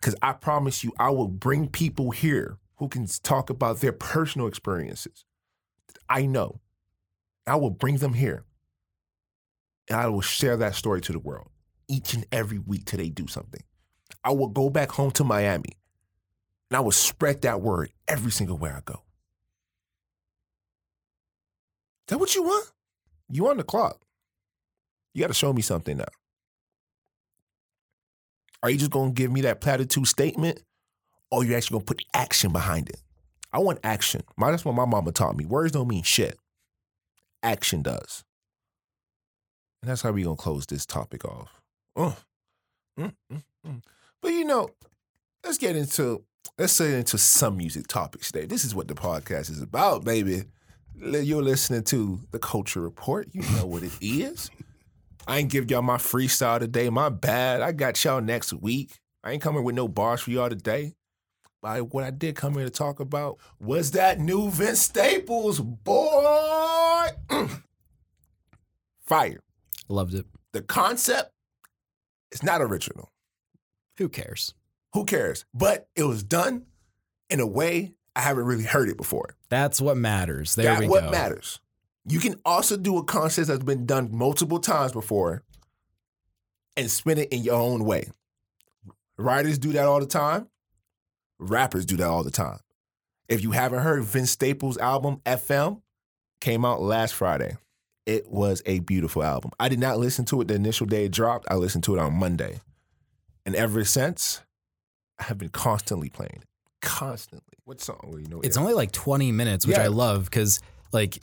Speaker 1: Because I promise you, I will bring people here who can talk about their personal experiences. I know. I will bring them here. And I will share that story to the world each and every week till they do something. I will go back home to Miami and I will spread that word every single where I go. Is that what you want? You on the clock. You got to show me something now. Are you just going to give me that platitude statement or are you actually going to put action behind it? I want action. That's what my mama taught me. Words don't mean shit. Action does. And that's how we're going to close this topic off. Oh. But you know, let's get into let's get into some music topics today. This is what the podcast is about, baby. You're listening to the Culture Report. You know what it is. I ain't give y'all my freestyle today. My bad. I got y'all next week. I ain't coming with no bars for y'all today. But what I did come here to talk about was that new Vince Staples, boy. (clears throat) Fire.
Speaker 2: Loved it.
Speaker 1: The concept is not original.
Speaker 2: Who cares?
Speaker 1: Who cares? But it was done in a way I haven't really heard it before.
Speaker 2: That's what matters. There
Speaker 1: That's what
Speaker 2: go.
Speaker 1: matters. You can also do a concept that's been done multiple times before and spin it in your own way. Writers do that all the time. Rappers do that all the time. If you haven't heard Vince Staples' album FM, came out last Friday. It was a beautiful album. I did not listen to it the initial day it dropped. I listened to it on Monday. And ever since, I have been constantly playing it. Constantly. What song? Well, you know,
Speaker 2: It's
Speaker 1: yeah.
Speaker 2: only like 20 minutes, which
Speaker 1: Yeah.
Speaker 2: I love because, like,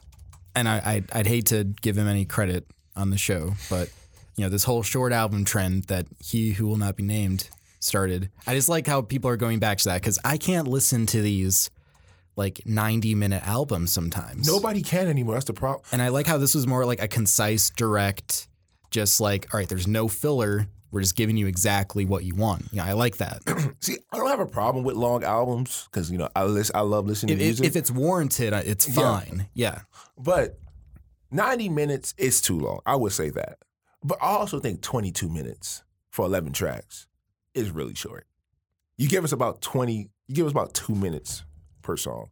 Speaker 2: and I, I'd, I'd hate to give him any credit on the show, but, you know, this whole short album trend that he who will not be named started, I just like how people are going back to that because I can't listen to these like 90 minute albums sometimes.
Speaker 1: Nobody can anymore. That's the problem.
Speaker 2: And I like how this was more like a concise, direct, just like, all right, there's no filler. We're just giving you exactly what you want. Yeah, I like that. (clears throat)
Speaker 1: See, I don't have a problem with long albums because you know I listen, I love listening
Speaker 2: if,
Speaker 1: to music.
Speaker 2: if it's warranted, it's
Speaker 1: Yeah.
Speaker 2: fine. Yeah.
Speaker 1: but ninety minutes is too long. I would say that. But I also think twenty-two minutes for eleven tracks is really short. You give us about twenty. You give us about two minutes per song.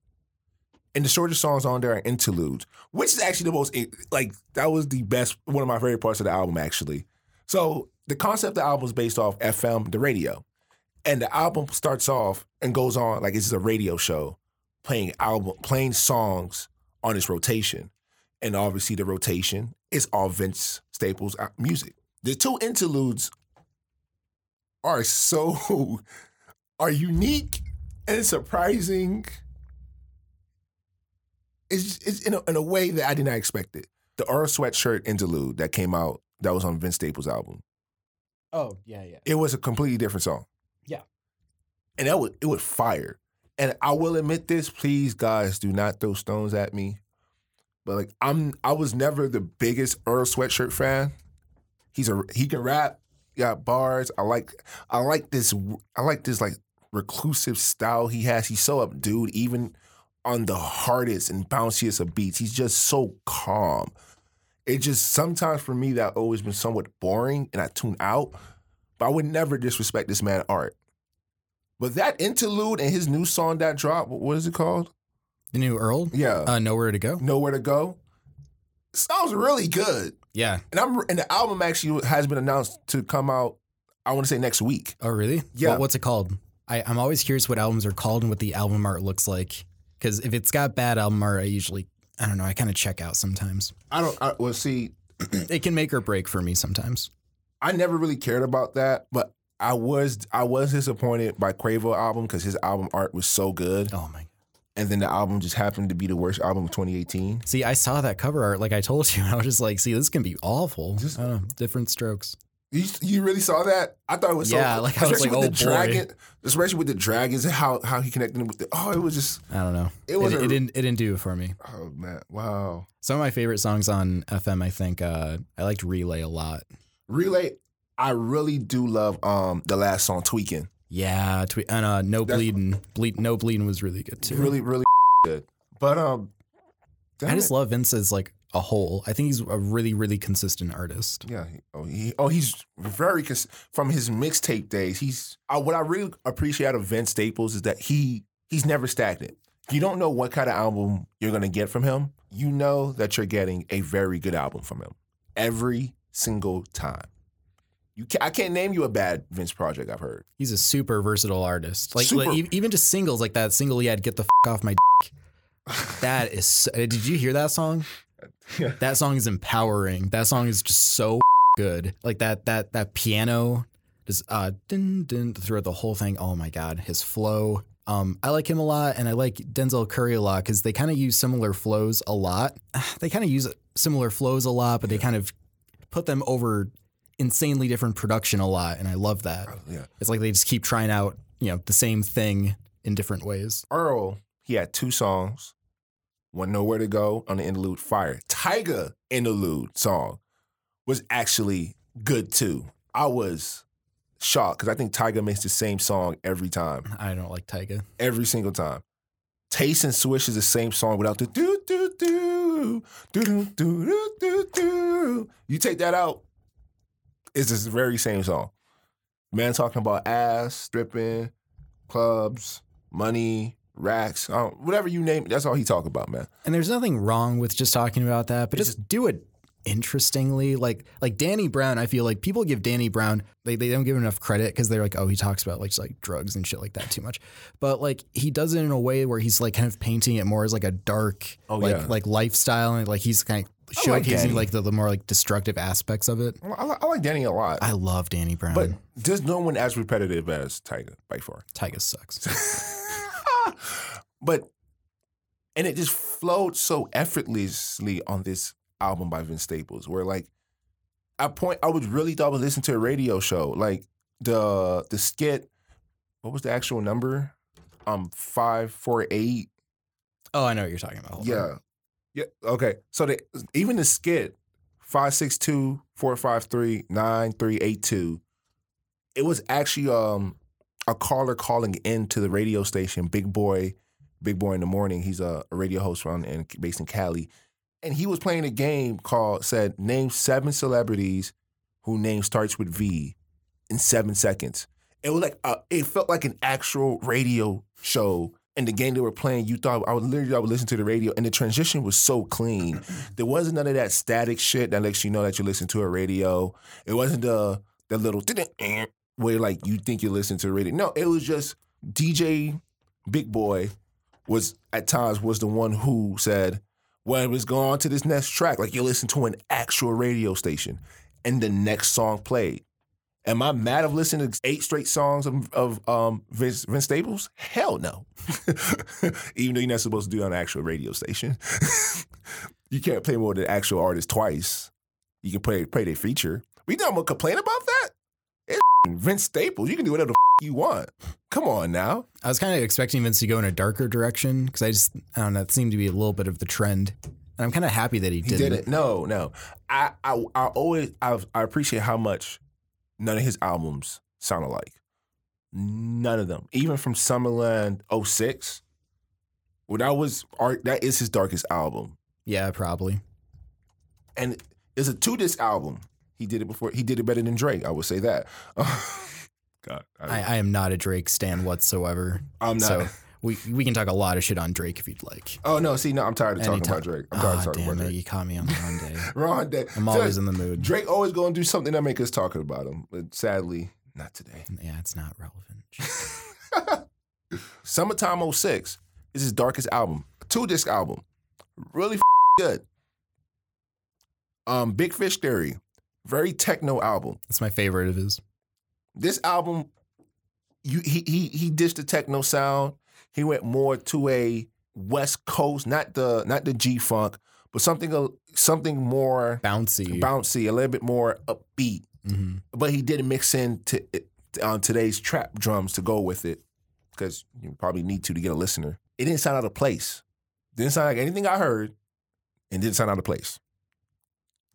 Speaker 1: And the shortest songs on there are interludes, which is actually the most like that was the best one of my favorite parts of the album actually. So the concept of the album is based off FM, the radio. And the album starts off and goes on like it's a radio show playing album playing songs on its rotation. And obviously the rotation is all Vince Staples uh, music. The two interludes are so (laughs) are unique and surprising it's, it's in, a, in a way that I did not expect it. The Earl Sweatshirt interlude that came out that was on Vince Staples' album.
Speaker 2: Oh yeah, yeah.
Speaker 1: It was a completely different song.
Speaker 2: Yeah.
Speaker 1: And that was it was fire. And I will admit this, please guys, do not throw stones at me. But like I'm I was never the biggest Earl Sweatshirt fan. He's a he can rap, got bars. I like I like this I like this like reclusive style he has. He's so updude even on the hardest and bounciest of beats. He's just so calm. It just sometimes for me that always been somewhat boring and I tune out. But I would never disrespect this man art. But that interlude and his new song that dropped, what is it called?
Speaker 2: The new Earl.
Speaker 1: Yeah.
Speaker 2: Uh, nowhere to go.
Speaker 1: Nowhere to go. Sounds really good.
Speaker 2: Yeah.
Speaker 1: And I'm and the album actually has been announced to come out, I want to say next week.
Speaker 2: Oh really?
Speaker 1: Yeah.
Speaker 2: What- what's it called? I, I'm always curious what albums are called and what the album art looks like. Because if it's got bad album art, I usually I don't know. I kind of check out sometimes.
Speaker 1: I don't I, well see, (clears throat)
Speaker 2: It can make or break for me sometimes.
Speaker 1: I never really cared about that, but I was I was disappointed by Quavo album because his album art was so good,
Speaker 2: Oh my.
Speaker 1: and then the album just happened to be the worst album of 2018.
Speaker 2: See, I saw that cover art like I told you. and (laughs) I was just like, see, this can be awful.
Speaker 1: Just-
Speaker 2: I don't know, different strokes.
Speaker 1: You, you really saw that? I thought it was so
Speaker 2: Yeah,
Speaker 1: cool.
Speaker 2: like, I was
Speaker 1: especially
Speaker 2: like,
Speaker 1: with the
Speaker 2: oh, boy.
Speaker 1: dragon, especially with the dragons and how how he connected with the. Oh, it was just
Speaker 2: I don't know.
Speaker 1: It was
Speaker 2: It,
Speaker 1: a-
Speaker 2: it didn't. It didn't do it for me.
Speaker 1: oh man, wow.
Speaker 2: Some of my favorite songs on FM, I think, uh, I liked Relay a lot.
Speaker 1: Relay, I really do love um the last song, Tweaking.
Speaker 2: Yeah, and uh, No
Speaker 1: That's-
Speaker 2: Bleeding. Bleed, no Bleeding was really good too.
Speaker 1: Really, really good. But um,
Speaker 2: I just
Speaker 1: it.
Speaker 2: love Vince as like a whole. I think he's a really, really consistent artist.
Speaker 1: Yeah. Oh, he, oh, he's very cons- from his mixtape days. He's uh, what I really appreciate out of Vince Staples is that he he's never stagnant. You don't know what kind of album you're gonna get from him. You know that you're getting a very good album from him every single time. You can, I can't name you a bad Vince project I've heard.
Speaker 2: He's a super versatile artist. Like, like, even just singles like that single he had, "Get the F- off my." That is. So, did you hear that song?
Speaker 1: Yeah. (laughs)
Speaker 2: That song is empowering. That song is just so good. Like that that that piano just uh din din throughout the whole thing. Oh my god, his flow. Um, I like him a lot, and I like Denzel Curry a lot because they kind of use similar flows a lot. (sighs) They kind of use similar flows a lot, but they kind of put them over insanely different production a lot, and I love that.
Speaker 1: Yeah.
Speaker 2: It's like they just keep trying out, you know, the same thing in different ways.
Speaker 1: Earl, he had two songs. One Nowhere to Go on the interlude, Fire. Tyga interlude song was actually good too. I was shocked because I think Tyga makes the same song every time,
Speaker 2: I don't like Tyga.
Speaker 1: every single time. Taste and Swish is the same song without the do do do do do do do do. You take that out, it's the very same song. Man talking about ass, stripping, clubs, money, racks, uh, whatever you name it. That's all he talk about, man.
Speaker 2: And there's nothing wrong with just talking about that, but
Speaker 1: It's
Speaker 2: just do it interestingly. Like like Danny Brown, I feel like people give Danny Brown they, they don't give him enough credit because they're like, oh, he talks about like just like drugs and shit like that too much. But like he does it in a way where he's like kind of painting it more as like a dark
Speaker 1: Oh,
Speaker 2: like
Speaker 1: yeah.
Speaker 2: like lifestyle and like he's kind of
Speaker 1: I like
Speaker 2: showcasing like the, the more like destructive aspects of it.
Speaker 1: I, I like Danny a lot,
Speaker 2: I love Danny Brown.
Speaker 1: but there's no one as repetitive as Tyga by far.
Speaker 2: Tyga sucks. (laughs) (laughs)
Speaker 1: but and it just flowed so effortlessly on this album by Vince Staples, where like at point I was really thought I was listening to a radio show. Like the the skit, what was the actual number? Um, five four eight.
Speaker 2: Oh, I know what you're talking about. Hold on.
Speaker 1: Yeah, yeah. Okay, so the even the skit five six two four five three nine three eight two. It was actually um a caller calling into the radio station, Big Boy, Big Boy in the morning. He's a, a radio host from and based in Cali, and he was playing a game called said name seven celebrities whose name starts with V in seven seconds. It was like a, it felt like an actual radio show. And the game they were playing, you thought I would literally I would listen to the radio, and the transition was so clean. (clears throat) There wasn't none of that static shit that lets you know that you listen to a radio. It wasn't the the little where like you think you listen to the radio. No, it was just DJ Big Boy was at times was the one who said, "Well, let's go on to this next track." Like you listen to an actual radio station, and the next song played. Am I mad of listening to eight straight songs of, of um, Vince, Vince Staples? Hell no. (laughs) Even though you're not supposed to do it on an actual radio station. (laughs) you can't play more than actual artist twice. You can play play their feature. We don't gonna complain about that? Vince Staples. You can do whatever the you want. Come on now.
Speaker 2: I was kind of expecting Vince to go in a darker direction because I just I don't know. It seemed to be a little bit of the trend, and I'm kind of happy that he,
Speaker 1: He
Speaker 2: didn't.
Speaker 1: did it. No, no. I I, I always I, I appreciate how much none of his albums sound alike. None of them. Even from Summertime 06. Well, that was art that is his darkest album.
Speaker 2: Yeah, probably.
Speaker 1: And it's a two disc album. He did it before he did it better than Drake. I would say that. (laughs) God. I,
Speaker 2: I, I am not a Drake stan whatsoever.
Speaker 1: I'm not.
Speaker 2: So we we can talk a lot of shit on Drake if you'd like.
Speaker 1: oh no, see, no, I'm tired of talking
Speaker 2: Anytime.
Speaker 1: about Drake. I'm tired
Speaker 2: Ah,
Speaker 1: of talking
Speaker 2: damn
Speaker 1: about
Speaker 2: it!
Speaker 1: Drake.
Speaker 2: You caught me on the wrong day. (laughs)
Speaker 1: Wrong day.
Speaker 2: I'm always in the mood.
Speaker 1: Drake always gonna do something that make us talking about him. But sadly, not today.
Speaker 2: Yeah, it's not relevant. (laughs)
Speaker 1: Summertime 06 is his darkest album. Two disc album. Really f- good. Um, Big Fish Theory. Very techno album.
Speaker 2: It's my favorite of his.
Speaker 1: This album, you he he he ditched the techno sound. He went more to a West Coast, not the not the G Funk, but something something more
Speaker 2: Bouncy.
Speaker 1: bouncy, a little bit more upbeat.
Speaker 2: hmm
Speaker 1: But he did mix in to, on today's trap drums to go with it because you probably need to to get a listener. It didn't sound out of place. Didn't sound like anything I heard, and didn't sound out of place.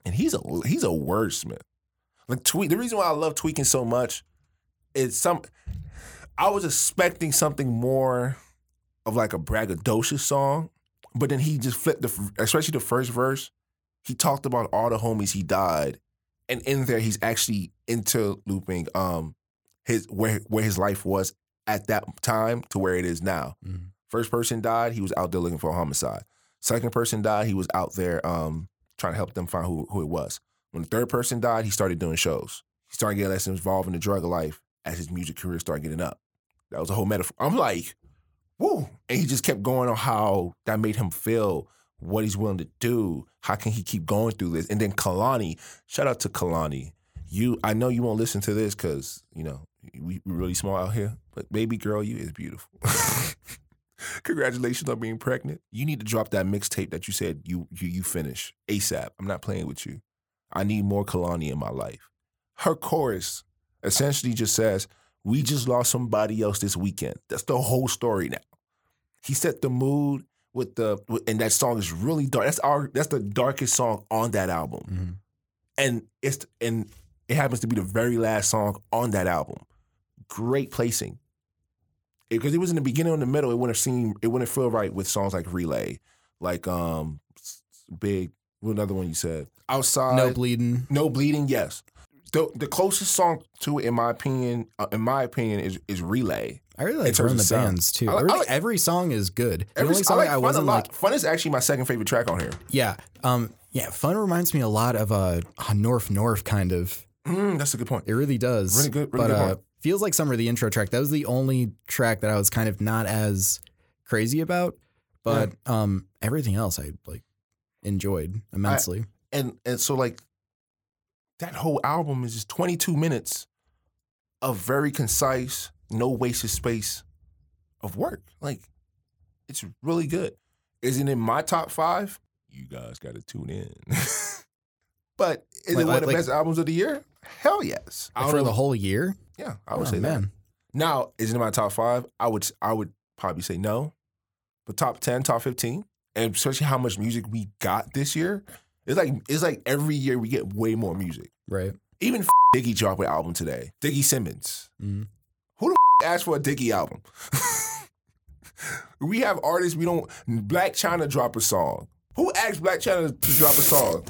Speaker 1: And he's a he's a wordsmith. Like tweet. The reason why I love tweaking so much is some. I was expecting something more of like a braggadocious song, but then he just flipped the, especially the first verse. He talked about all the homies he died, and in there he's actually interlooping um his where where his life was at that time to where it is now.
Speaker 2: Mhm.
Speaker 1: First person died, he was out there looking for a homicide. Second person died, he was out there um trying to help them find who who it was. When the third person died, he started doing shows. He started getting less involved in the drug life as his music career started getting up. That was a whole metaphor. I'm like, woo. And he just kept going on how that made him feel, what he's willing to do. How can he keep going through this? And then Kehlani, shout out to Kehlani. You, I know you won't listen to this because, you know, we, we really small out here, but baby girl, you is beautiful. (laughs) Congratulations on being pregnant. You need to drop that mixtape that you said you you you finish ASAP. I'm not playing with you. I need more Kehlani in my life. Her chorus essentially just says, "We just lost somebody else this weekend." That's the whole story now. He set the mood with the and that song is really dark. That's our that's the darkest song on that album.
Speaker 2: Mhm.
Speaker 1: And it's and it happens to be the very last song on that album. Great placing. Because it was in the beginning or in the middle, it wouldn't seem it wouldn't feel right with songs like Relay, like um Big. Another one you said? Outside.
Speaker 2: No bleeding.
Speaker 1: No bleeding. Yes. The the closest song to it, in my opinion, uh, in my opinion, is is Relay.
Speaker 2: I really like
Speaker 1: of
Speaker 2: the
Speaker 1: sound.
Speaker 2: Bands too.
Speaker 1: I
Speaker 2: I
Speaker 1: like- I
Speaker 2: really,
Speaker 1: like-
Speaker 2: every song is good. The
Speaker 1: Every,
Speaker 2: only song
Speaker 1: like
Speaker 2: I, wasn't like,
Speaker 1: Fun is actually my second favorite track on here.
Speaker 2: yeah, um, yeah. Fun reminds me a lot of a uh, North North kind of.
Speaker 1: Mm, that's a good point.
Speaker 2: It really does.
Speaker 1: Really good- really
Speaker 2: but
Speaker 1: good
Speaker 2: uh,
Speaker 1: point.
Speaker 2: Feels like summer the intro track. That was the only track that I was kind of not as crazy about. But um, everything else I like enjoyed immensely.
Speaker 1: and and so like that whole album is just 22 minutes of very concise, no wasted space of work. Like it's really good. isn't it in my top five? You guys got to tune in. (laughs) but is
Speaker 2: Like-
Speaker 1: it one of the
Speaker 2: like-
Speaker 1: best albums of the year? Hell yes. I
Speaker 2: for
Speaker 1: know-
Speaker 2: the whole year.
Speaker 1: yeah, I would
Speaker 2: Oh,
Speaker 1: say that. Now, is it in my top five? I would I would probably say no. But top 10, top 15, and especially how much music we got this year. It's like it's like every year we get way more music.
Speaker 2: Right.
Speaker 1: Even f- Diggy dropped an album today. Diggy Simmons.
Speaker 2: Mhm.
Speaker 1: Who the f- asked for a Diggy album? (laughs) we have artists we don't Blac Chyna drop a song. Who asked Blac Chyna to drop a song?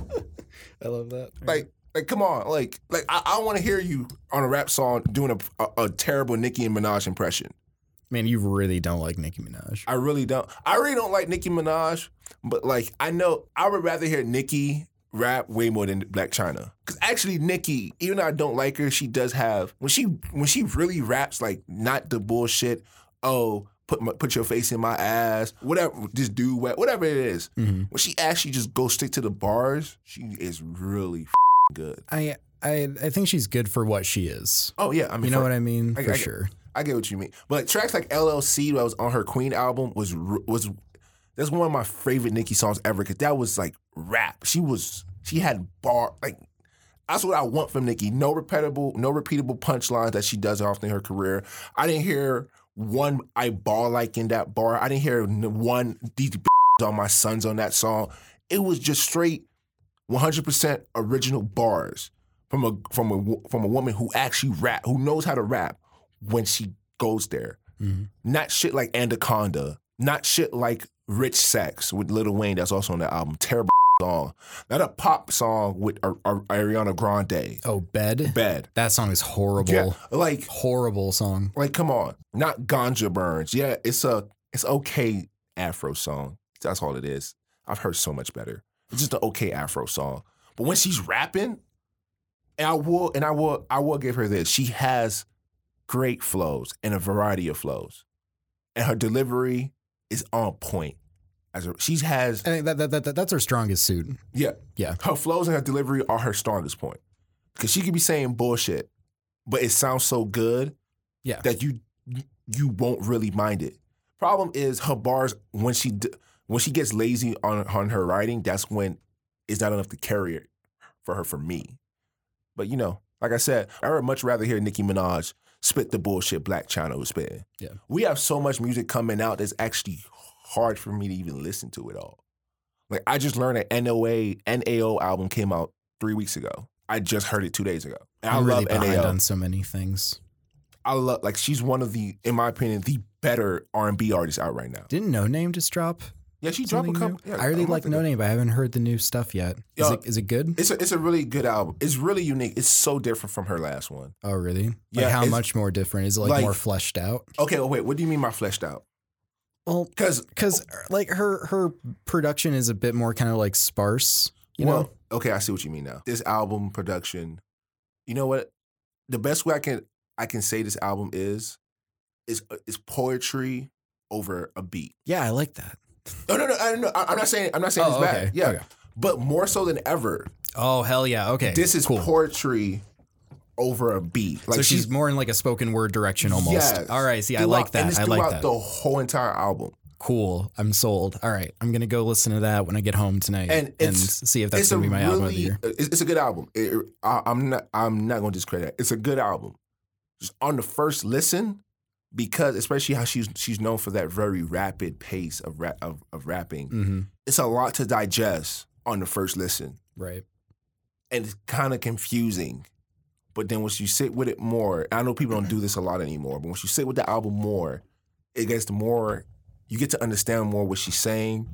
Speaker 1: (laughs)
Speaker 2: I love that.
Speaker 1: Like, like, come on, like, like I, I want to hear you on a rap song doing a, a, a terrible Nicki and Minaj impression.
Speaker 2: man, you really don't like Nicki Minaj.
Speaker 1: I really don't. I really don't like Nicki Minaj, but like I know I would rather hear Nicki rap way more than Blac Chyna. Cause actually Nicki, even though I don't like her, she does have when she when she really raps like not the bullshit. Oh, put my, put your face in my ass, whatever. Just do what whatever it is.
Speaker 2: Mhm.
Speaker 1: When she actually just goes straight to the bars, she is really f- good.
Speaker 2: I I I think she's good for what she is.
Speaker 1: Oh yeah, I mean,
Speaker 2: You know
Speaker 1: for-
Speaker 2: what I mean?
Speaker 1: I-
Speaker 2: for
Speaker 1: I-
Speaker 2: sure.
Speaker 1: I get what you mean. But tracks like LLC that was on her Queen album was was that's one of my favorite Nicki songs ever because that was like rap. She was she had bar like that's what I want from Nicki. No repeatable, no repeatable punchlines that she does often in her career. I didn't hear one I ball like in that bar. I didn't hear one these on my sons on that song. It was just straight 100% original bars from a from a from a woman who actually rap, who knows how to rap when she goes there.
Speaker 2: Mhm.
Speaker 1: Not shit like Anaconda, not shit like Rich Sex with Lil Wayne that's also on the album. Terrible (laughs) song. Not a pop song with Ar- Ar- Ariana Grande.
Speaker 2: Oh, bed.
Speaker 1: Bad.
Speaker 2: That song is horrible.
Speaker 1: Yeah, like
Speaker 2: Horrible song.
Speaker 1: like come on. Not Ganja Burns. Yeah, it's a it's okay Afro song. That's all it is. I've heard so much better. It's just an okay Afro song. But when she's rapping, and I will and I will I will give her this. She has great flows and a variety of flows. And her delivery is on point. As a, she has
Speaker 2: think that, that, that, that that's her strongest suit.
Speaker 1: yeah.
Speaker 2: Yeah.
Speaker 1: Her flows and her delivery are her strongest point. Cause she could be saying bullshit, but it sounds so good
Speaker 2: Yeah.
Speaker 1: that you you won't really mind it. Problem is her bars when she when she gets lazy on on her writing, that's when it's not enough to carry it for her for me. But you know, like I said, I would much rather hear Nicki Minaj spit the bullshit Blac Chyna was spitting.
Speaker 2: Yeah.
Speaker 1: We have so much music coming out that's actually hard for me to even listen to it all. Like I just learned that NOA NAO album came out three weeks ago. I just heard it two days ago. And I
Speaker 2: I'm really
Speaker 1: love
Speaker 2: behind
Speaker 1: NAO.
Speaker 2: on so many things.
Speaker 1: I love like she's one of the, in my opinion, the better R and B artists out right now.
Speaker 2: Didn't Noname just drop?
Speaker 1: Yeah, she dropped a couple. Yeah,
Speaker 2: I really like No. Name, but I haven't heard the new stuff yet. Is it is it good?
Speaker 1: It's a it's a really good album. It's really unique. It's so different from her last one.
Speaker 2: Oh, really? Like
Speaker 1: Yeah,
Speaker 2: how much more different? Is it like,
Speaker 1: like-
Speaker 2: more fleshed out?
Speaker 1: Okay, well, wait. What do you mean by fleshed out?
Speaker 2: Well,
Speaker 1: Because
Speaker 2: because like her her production is a bit more kind of like sparse. You
Speaker 1: well,
Speaker 2: know?
Speaker 1: okay, I see what you mean now. This album production, you know what? The best way I can I can say this album is is uh, is poetry over a beat.
Speaker 2: Yeah, I like that.
Speaker 1: No, no, no. I, no I- I'm not saying I'm not saying
Speaker 2: Oh,
Speaker 1: it's bad. Yeah,
Speaker 2: okay.
Speaker 1: but more so than ever,
Speaker 2: Oh hell yeah! Okay,
Speaker 1: this is
Speaker 2: cool.
Speaker 1: poetry over a beat. Like
Speaker 2: so she's more in like a spoken word direction almost.
Speaker 1: Yes.
Speaker 2: All right, see, I
Speaker 1: Throughout-
Speaker 2: like
Speaker 1: And
Speaker 2: that. I like
Speaker 1: throughout
Speaker 2: that.
Speaker 1: the whole entire album.
Speaker 2: cool. I'm sold. All right, I'm gonna go listen to that when I get home tonight
Speaker 1: And it's-
Speaker 2: see if that's gonna be my
Speaker 1: really,
Speaker 2: album of the year.
Speaker 1: Uh, it's, it's a good album. It- I, am not. I'm not going to discredit it. It's a good album. Just on the first listen, because especially how she's she's known for that very rapid pace of rap, of, of rapping.
Speaker 2: hmm
Speaker 1: It's a lot to digest on the first listen,
Speaker 2: Right.
Speaker 1: and it's kind of confusing. But then once you sit with it more, I know people don't do this a lot anymore. But once you sit with the album more, it gets more. You get to understand more what she's saying,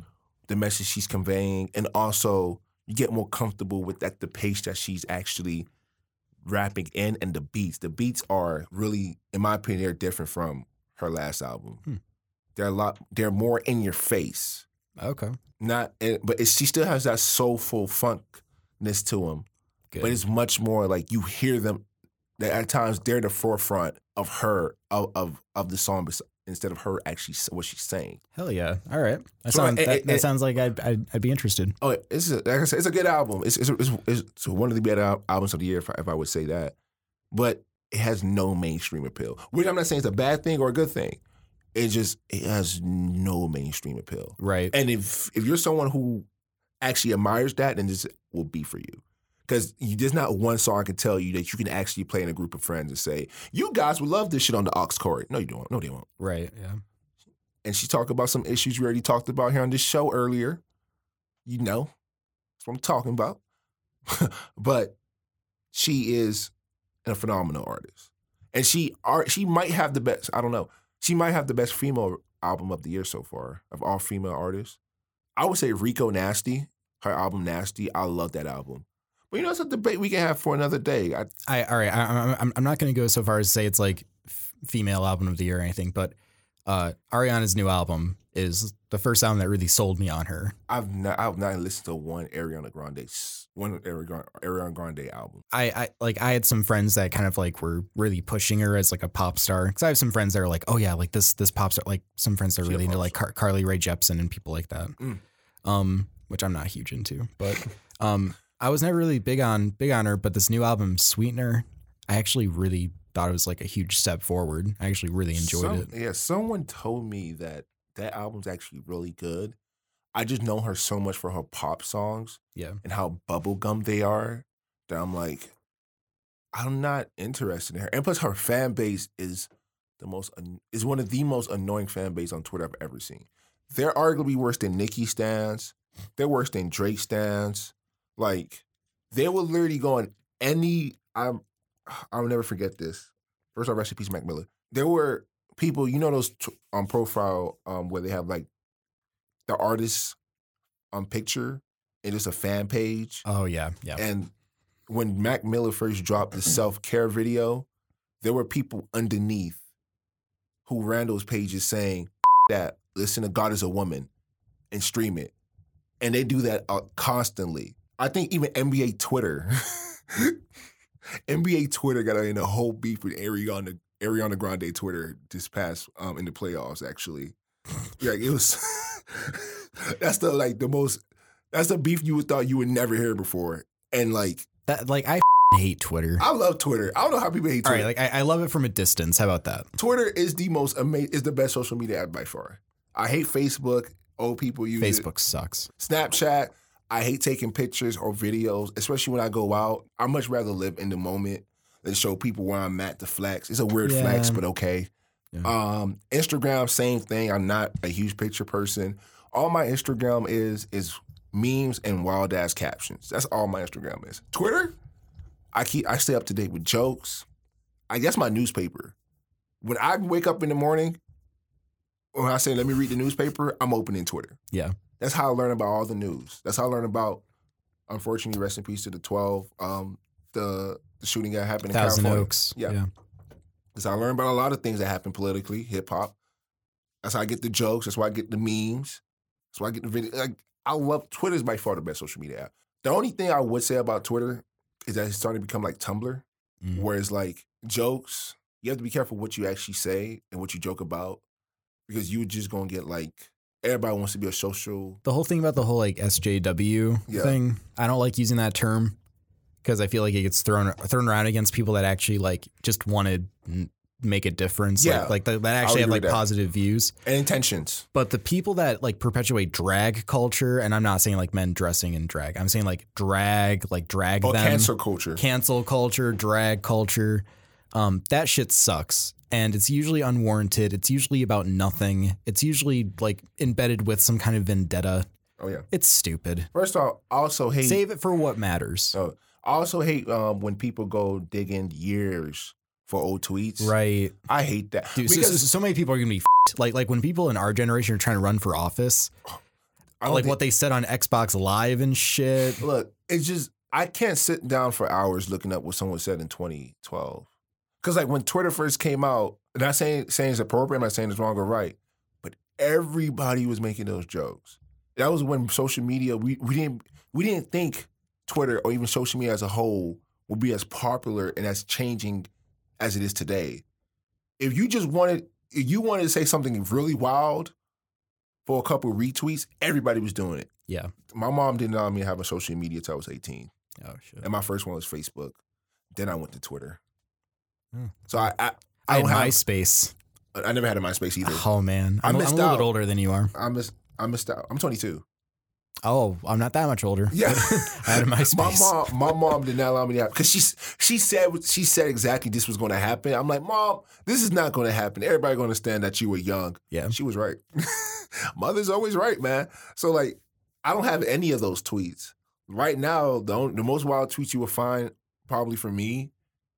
Speaker 1: the message she's conveying, and also you get more comfortable with that the pace that she's actually rapping in and the beats. The beats are really, in my opinion, they're different from her last album.
Speaker 2: Hmm.
Speaker 1: They're a lot. They're more in your face.
Speaker 2: Okay.
Speaker 1: Not, but it, she still has that soulful funkness to them
Speaker 2: Good.
Speaker 1: but it's much more like you hear them that at times they're the forefront of her of of, of the song instead of her actually what she's saying.
Speaker 2: Hell yeah! All right. That,
Speaker 1: So,
Speaker 2: sounds,
Speaker 1: it- eh,
Speaker 2: that,
Speaker 1: it-
Speaker 2: that
Speaker 1: it-
Speaker 2: sounds like I'd, I'd I'd be interested.
Speaker 1: Oh, it's a, like I said, it's a good album. It's it's, it's, it's one of the better albums of the year if I, if I would say that. But it has no mainstream appeal, which I'm not saying it's a bad thing or a good thing. It just it has no mainstream appeal.
Speaker 2: Right.
Speaker 1: And if if you're someone who actually admires that, then this will be for you. Because there's not one song I can tell you that you can actually play in a group of friends and say, "You guys would love this shit on the aux cord." No, you don't. No, they won't.
Speaker 2: right. Yeah.
Speaker 1: And she talked about some issues we already talked about here on this show earlier. You know, that's what I'm talking about. (laughs) but she is a phenomenal artist, and she art. She might have the best. I don't know. She might have the best female album of the year so far of all female artists. I would say Rico Nasty, her album Nasty. I love that album. But you know, it's a debate we can have for another day. I,
Speaker 2: I all right. I, I'm I'm not going to go so far as to say it's like f- female album of the year or anything, but uh, Ariana's new album is the first album that really sold me on her.
Speaker 1: I've not, I've not listened to one Ariana Grande, one Ariana Ariana Grande album.
Speaker 2: I, I like I had some friends that kind of like were really pushing her as like a pop star because I have some friends that are like, oh yeah, like this this pop star. Like some friends that are
Speaker 1: She
Speaker 2: really into like Car- Carly Rae Jepsen and people like that.
Speaker 1: Mm.
Speaker 2: Um, which I'm not huge into, but um, I was never really big on big on her, but this new album, Sweetener, I actually really thought it was like a huge step forward. I actually really enjoyed
Speaker 1: Some-
Speaker 2: it.
Speaker 1: Yeah, someone told me that that album's actually really good. I just know her so much for her pop songs
Speaker 2: Yeah.
Speaker 1: and how bubblegum they are that I'm like, I'm not interested in her. And plus, her fan base is the most is one of the most annoying fan base on Twitter I've ever seen. They're arguably worse than Nicki stands. They're worse than Drake stands. Like they were literally going any. I'm. I'll never forget this. First off, rest in peace, Mac Miller. There were people, you know, those t- um, profile um, where they have like the artist um picture and it's a fan page.
Speaker 2: Oh yeah, yeah.
Speaker 1: And when Mac Miller first dropped the self care video, there were people underneath who ran those pages saying that listen to God is a woman and stream it. And they do that uh, constantly. I think even NBA Twitter, (laughs) NBA Twitter got in a whole beef with Ariana Ariana Grande Twitter this past um, in the playoffs. Actually, like it was. (laughs) that's the like the most. That's the beef you would thought you would never hear before. And like,
Speaker 2: That like I (laughs) hate Twitter.
Speaker 1: I love Twitter. I don't know how people hate Twitter.
Speaker 2: right, like I, I love it from a distance. How about that?
Speaker 1: Twitter is the most amazing. Is the best social media app by far. I hate Facebook. Old people use it.
Speaker 2: Facebook sucks.
Speaker 1: Snapchat. I hate taking pictures or videos, especially when I go out. I much rather live in the moment than show people where I'm at to flex. It's a weird
Speaker 2: Yeah.
Speaker 1: flex, but okay.
Speaker 2: Yeah.
Speaker 1: Um, Instagram, same thing. I'm not a huge picture person. All my Instagram is is memes and wild ass captions. That's all my Instagram is. Twitter, I keep I stay up to date with jokes. I guess my newspaper. When I wake up in the morning, when I say let me read the newspaper, I'm opening Twitter.
Speaker 2: Yeah.
Speaker 1: That's how I learn about all the news. That's how I learn about, unfortunately, rest in peace to the 12, um, the, the shooting that happened in California.
Speaker 2: Oaks.
Speaker 1: Yeah.
Speaker 2: yeah.
Speaker 1: That's how I learn about a lot of things that happen politically, hip hop. That's how I get the jokes. That's why I get the memes. That's why I get the video. Like, I love Twitter's by far the best social media app. The only thing I would say about Twitter is that it's starting to become like Tumblr,
Speaker 2: Mm.
Speaker 1: where it's like jokes. You have to be careful what you actually say and what you joke about because you're just gonna get like everybody wants to be a social
Speaker 2: The whole thing about the whole like SJW
Speaker 1: Yeah.
Speaker 2: thing, I don't like using that term because I feel like it gets thrown thrown around against people that actually like just want to make a difference.
Speaker 1: Yeah.
Speaker 2: Like, like that, that actually have like positive views.
Speaker 1: and intentions.
Speaker 2: But the people that like perpetuate drag culture, and I'm not saying like men dressing in drag. I'm saying like drag, like drag
Speaker 1: Or
Speaker 2: them,
Speaker 1: cancel culture.
Speaker 2: cancel culture, drag culture. Um, that shit sucks. And it's usually unwarranted. It's usually about nothing. It's usually like embedded with some kind of vendetta.
Speaker 1: oh yeah.
Speaker 2: It's stupid.
Speaker 1: First off, also hate.
Speaker 2: Save it for what matters.
Speaker 1: Oh, I also hate um, when people go digging years for old tweets.
Speaker 2: Right.
Speaker 1: I hate that.
Speaker 2: Dude, so, so,
Speaker 1: because
Speaker 2: so many people are gonna be f***ed. like like when people in our generation are trying to run for office, like what they said on Xbox Live and shit.
Speaker 1: look, it's just I can't sit down for hours looking up what someone said in 2012. Because like when Twitter first came out, not saying saying it's appropriate, I'm not saying it's wrong or right, but everybody was making those jokes. That was when social media we we didn't we didn't think Twitter or even social media as a whole would be as popular and as changing as it is today. If you just wanted if you wanted to say something really wild for a couple retweets, everybody was doing it.
Speaker 2: Yeah.
Speaker 1: My mom didn't allow me to have a social media till I was 18.
Speaker 2: Oh shit.
Speaker 1: And my first one was Facebook. Then I went to Twitter. So I I,
Speaker 2: I
Speaker 1: I
Speaker 2: had
Speaker 1: have
Speaker 2: I
Speaker 1: I never had a MySpace either.
Speaker 2: Oh man,
Speaker 1: I
Speaker 2: I'm, I'm a little bit older than you are.
Speaker 1: I missed I missed out. I'm 22.
Speaker 2: Oh, I'm not that much older.
Speaker 1: Yeah. (laughs)
Speaker 2: I had a (laughs)
Speaker 1: my mom my mom did not allow me to have because she she said she said exactly this was going to happen. I'm like, mom, this is not going to happen. Everybody going to understand that you were young.
Speaker 2: Yeah.
Speaker 1: She was right. (laughs) Mother's always right, man. So like, I don't have any of those tweets right now. The only, the most wild tweets you will find probably for me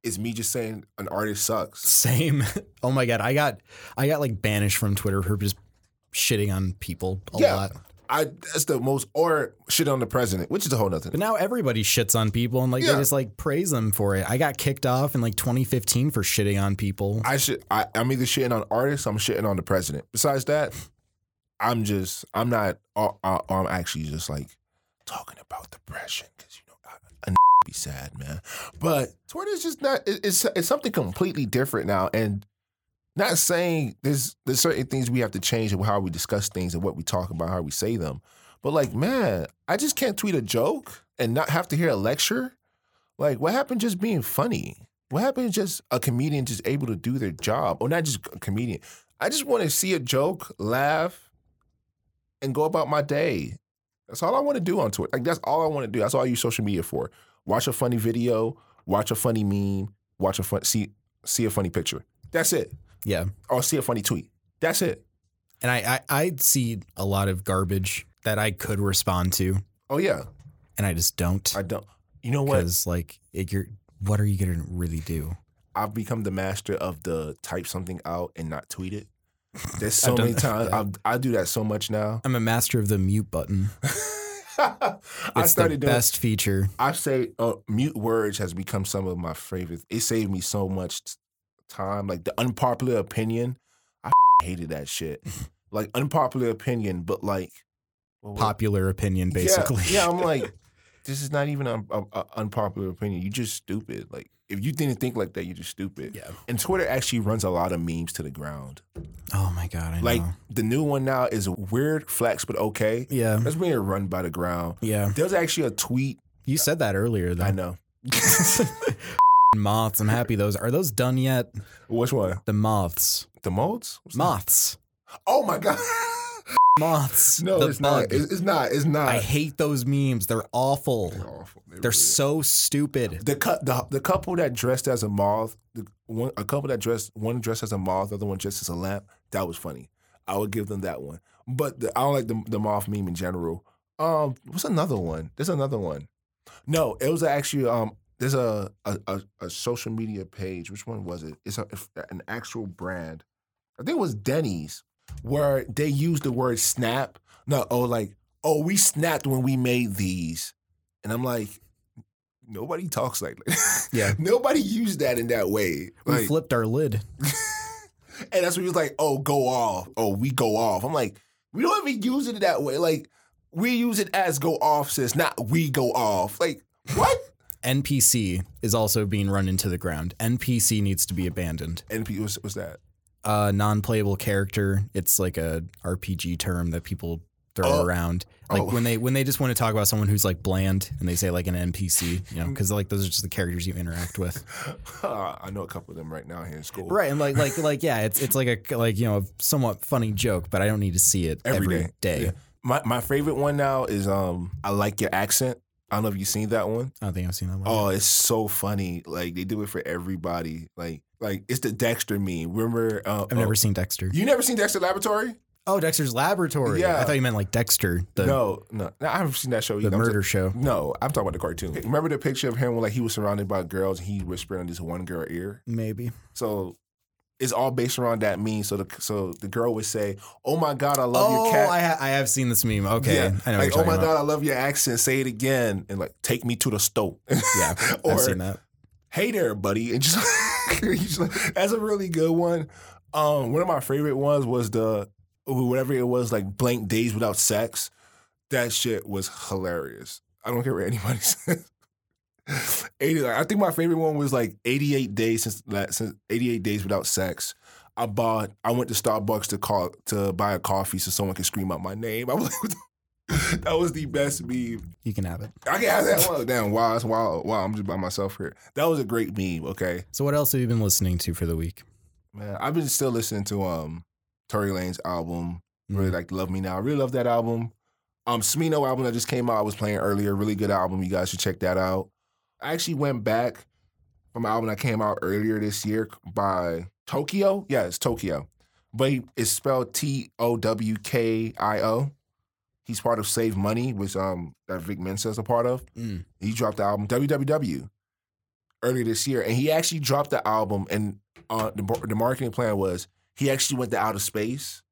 Speaker 1: is me just saying an artist sucks.
Speaker 2: Same. (laughs) Oh my god, I got I got like banished from Twitter for just shitting on people a
Speaker 1: Yeah.
Speaker 2: lot.
Speaker 1: I that's the most or shit on the president, which is a whole nother.
Speaker 2: But now everybody shits on people and like
Speaker 1: Yeah.
Speaker 2: they just like praise them for it. I got kicked off in like 2015 for shitting on people.
Speaker 1: I should. I, I'm either shitting on artists. I'm shitting on the president. Besides that, I'm just. I'm not. Uh, uh, I'm actually just like talking about depression because you know I be sad, man. But Twitter's just not. It's it's something completely different now, and not saying there's there's certain things we have to change in how we discuss things and what we talk about, how we say them. But like, man, I just can't tweet a joke and not have to hear a lecture? Like, what happened just being funny? What happened just a comedian just able to do their job? Or not just a comedian. I just want to see a joke, laugh, and go about my day. That's all I want to do on Twitter. Like that's all I want to do. That's all I use social media for. Watch a funny video, watch a funny meme, watch a fun see see a funny picture. That's it.
Speaker 2: Yeah.
Speaker 1: Or see a funny tweet. That's it.
Speaker 2: And I, I I see a lot of garbage that I could respond to,
Speaker 1: Oh yeah.
Speaker 2: and I just don't
Speaker 1: I don't. You know what?
Speaker 2: because like it, you're what are you gonna really do?
Speaker 1: I've become the master of the type something out and not tweet it. There's so many times I I do that so much now. (laughs)
Speaker 2: I'm a master of the mute button. (laughs)
Speaker 1: I
Speaker 2: It's the
Speaker 1: started doing.
Speaker 2: best feature.
Speaker 1: I say uh, mute words has become some of my favorites. It saved me so much time. Like the unpopular opinion, I (laughs) hated that shit. like unpopular opinion, but like was-
Speaker 2: Popular opinion,
Speaker 1: Yeah,
Speaker 2: basically.
Speaker 1: Yeah, I'm like, this is not even an unpopular opinion. You just stupid. Like if you didn't think like that, you're just stupid.
Speaker 2: Yeah.
Speaker 1: And Twitter actually runs a lot of memes to the ground.
Speaker 2: Oh my god, I
Speaker 1: Like
Speaker 2: know.
Speaker 1: the new one now is weird flex, but okay.
Speaker 2: Yeah.
Speaker 1: That's being run by the ground.
Speaker 2: Yeah.
Speaker 1: There's actually a tweet.
Speaker 2: You said that earlier though.
Speaker 1: I know. (laughs)
Speaker 2: Moths. I'm happy those are those done yet?
Speaker 1: Which one?
Speaker 2: The moths.
Speaker 1: The? What's that?
Speaker 2: Moths.
Speaker 1: Oh my god. (laughs)
Speaker 2: Moths. (laughs)
Speaker 1: no, it's
Speaker 2: bug.
Speaker 1: not. It's, it's not. It's not.
Speaker 2: I hate those memes. They're awful.
Speaker 1: They're awful. They
Speaker 2: They're
Speaker 1: really-
Speaker 2: so stupid.
Speaker 1: the, cou- the the couple that dressed as a moth, the one a couple that dressed one dressed as a moth, the other one dressed as a lamp. That was funny. I would give them that one. But the, I don't like the the moth meme in general. Um, what's another one? There's another one. No, it was actually um. There's a a, a, a social media page. Which one was it? It's a, an actual brand. I think it was Denny's, where they use the word snap. No, oh like oh we snapped when we made these, and I'm like, nobody talks like that. (laughs)
Speaker 2: Yeah.
Speaker 1: nobody used that in that way.
Speaker 2: We
Speaker 1: Like,
Speaker 2: flipped our lid. (laughs)
Speaker 1: and that's when he was like, oh go off, oh we go off. I'm like, we don't even use it that way. Like we use it as go off, sis, not we go off. Like what? (laughs)
Speaker 2: NPC is also being run into the ground. NPC needs to be abandoned.
Speaker 1: NPC, what's, what's that?
Speaker 2: Uh, non-playable character. It's like a RPG term that people throw
Speaker 1: Oh.
Speaker 2: around. Like
Speaker 1: Oh.
Speaker 2: when they when they just want to talk about someone who's like bland and they say like an NPC, you know, because like those are just the characters you interact with. (laughs)
Speaker 1: I know a couple of them right now here in school.
Speaker 2: Right, and like like like yeah, it's it's like a like you know a somewhat funny joke, but I don't need to see it
Speaker 1: Every
Speaker 2: every
Speaker 1: day.
Speaker 2: day.
Speaker 1: Yeah. My my favorite one now is um I like your accent. I don't know if you've seen that one.
Speaker 2: I don't think I've seen that one.
Speaker 1: Oh, it's so funny. Like they do it for everybody. Like like it's the Dexter meme. Remember? Uh,
Speaker 2: I've never
Speaker 1: uh,
Speaker 2: seen Dexter.
Speaker 1: You never seen Dexter Laboratory?
Speaker 2: Oh, Dexter's Laboratory.
Speaker 1: Yeah.
Speaker 2: I thought you meant like Dexter, the
Speaker 1: no, no, no. I haven't seen that show
Speaker 2: the
Speaker 1: either. I'm
Speaker 2: murder
Speaker 1: just-
Speaker 2: show.
Speaker 1: no, I'm talking about the cartoon. Remember the picture of him when like he was surrounded by girls and he whispered in this one girl ear.
Speaker 2: Maybe.
Speaker 1: So it's all based around that meme. So the so the girl would say, "Oh my god, I love
Speaker 2: oh,
Speaker 1: your cat."
Speaker 2: I, ha- I have seen this meme. Okay,
Speaker 1: Yeah.
Speaker 2: I know.
Speaker 1: like,
Speaker 2: what
Speaker 1: oh
Speaker 2: you're
Speaker 1: my
Speaker 2: talking
Speaker 1: god, I love your accent. Say it again, and like, take me to the stove.
Speaker 2: Yeah, (laughs)
Speaker 1: or
Speaker 2: I've seen that.
Speaker 1: Hey there, buddy. And just, (laughs) he's like, that's a really good one. Um, one of my favorite ones was the whatever it was, like blank days without sex. That shit was hilarious. I don't care what anybody (laughs) says. 80, I think my favorite one was like 88 days since that since 88 days without sex. I bought I went to Starbucks to call to buy a coffee so someone could scream out my name. I was like, (laughs) (laughs) that was the best meme.
Speaker 2: You can have it.
Speaker 1: I can have that one. Damn, wow, it's wow, wow, I'm just by myself here. That was a great meme, okay?
Speaker 2: So, what else have you been listening to for the week?
Speaker 1: Man, I've been still listening to um Tory Lanez album. Really
Speaker 2: Mm.
Speaker 1: like Love Me Now. I really love that album. Um Smino album that just came out, I was playing earlier. Really good album. You guys should check that out. I actually went back from an album that came out earlier this year by Towkio. Yeah, it's Towkio. But it's spelled T O W K I O. He's part of Save Money, which um that Vic Mensa is a part of.
Speaker 2: Mm.
Speaker 1: He dropped the album WWW earlier this year, and he actually dropped the album. And uh, the the marketing plan was he actually went to outer space,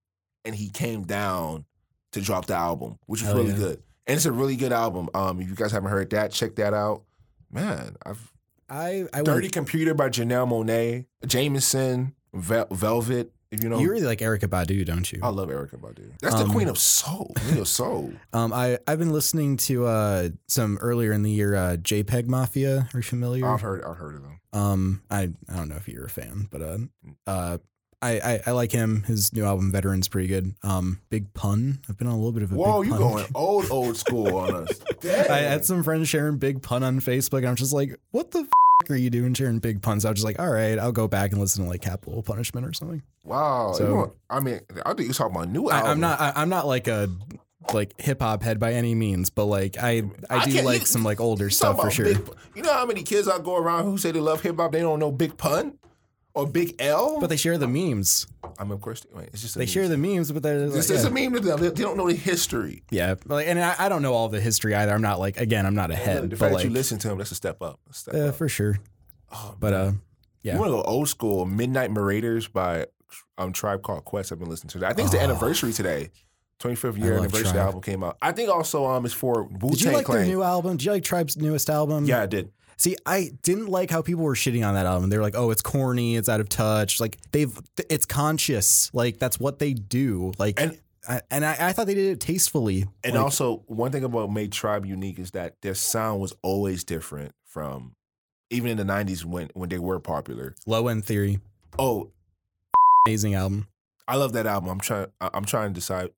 Speaker 1: and he came down to drop the album, which was
Speaker 2: Hell
Speaker 1: really
Speaker 2: yeah.
Speaker 1: good. And it's a really good album. Um, if you guys haven't heard that, check that out. Man, I've
Speaker 2: I I
Speaker 1: Dirty
Speaker 2: went,
Speaker 1: Computer by Janelle Monáe, Jameson, Vel- Velvet. If you know,
Speaker 2: you really like Erykah Badu, don't you?
Speaker 1: I love Erykah Badu. That's the
Speaker 2: Um,
Speaker 1: queen of soul. Queen of soul. (laughs)
Speaker 2: Um, I I've been listening to uh some earlier in the year uh JPEG Mafia. Are you familiar?
Speaker 1: I've heard. I've heard of them.
Speaker 2: Um, I I don't know if you're a fan, but uh, uh, I, I I like him. His new album, Veterans, pretty good. Um, Big Pun. I've been on a little bit of a
Speaker 1: Whoa,
Speaker 2: big
Speaker 1: you
Speaker 2: pun.
Speaker 1: going old, old school on us. (laughs)
Speaker 2: I had some friends sharing Big Pun on Facebook, and I'm just like, what the f- are you doing sharing Big Puns? I was just like, all right, I'll go back and listen to like Capital Punishment or something.
Speaker 1: wow.
Speaker 2: So-
Speaker 1: you I mean, I think you're talking about a new
Speaker 2: I,
Speaker 1: album.
Speaker 2: I'm not. I, I'm not like a like hip hop head by any means, but like I I
Speaker 1: I
Speaker 2: do like
Speaker 1: you-
Speaker 2: some like older stuff for sure.
Speaker 1: Big, you know how many kids I go around who say they love hip hop, they don't know Big Pun or Big L?
Speaker 2: But they share the memes.
Speaker 1: I mean, of course, wait, it's just a
Speaker 2: They
Speaker 1: meme.
Speaker 2: share the memes, but they're
Speaker 1: It's,
Speaker 2: like,
Speaker 1: it's
Speaker 2: yeah.
Speaker 1: a meme to them. They, they don't know the history.
Speaker 2: yeah. Like, and I, I don't know all the history either. I'm not like again, I'm not a head,
Speaker 1: the
Speaker 2: but
Speaker 1: fact that you listen to them, that's a step up. A step
Speaker 2: uh,
Speaker 1: up.
Speaker 2: for sure.
Speaker 1: Oh,
Speaker 2: But uh, yeah.
Speaker 1: You want to go old school? Midnight Marauders by um, Tribe Called Quest. I've been listening to that. I think it's the
Speaker 2: Oh.
Speaker 1: anniversary today. 25th year
Speaker 2: love
Speaker 1: anniversary
Speaker 2: Tribe.
Speaker 1: album came out. I think also um it's for Wu
Speaker 2: Did you
Speaker 1: Tang
Speaker 2: like their
Speaker 1: Clan.
Speaker 2: new album? Did you like Tribe's newest album?
Speaker 1: yeah, I did.
Speaker 2: See, I didn't like how people were shitting on that album. They were like, "Oh, it's corny, it's out of touch." Like they've, it's conscious. Like that's what they do. Like,
Speaker 1: And-
Speaker 2: I, and I, I thought they did it tastefully.
Speaker 1: And
Speaker 2: Like,
Speaker 1: also, one thing about made Tribe unique is that their sound was always different from even in the '90s when when they were popular.
Speaker 2: Low End Theory,
Speaker 1: Oh,
Speaker 2: amazing album.
Speaker 1: I love that album. I'm trying. I'm trying to decide.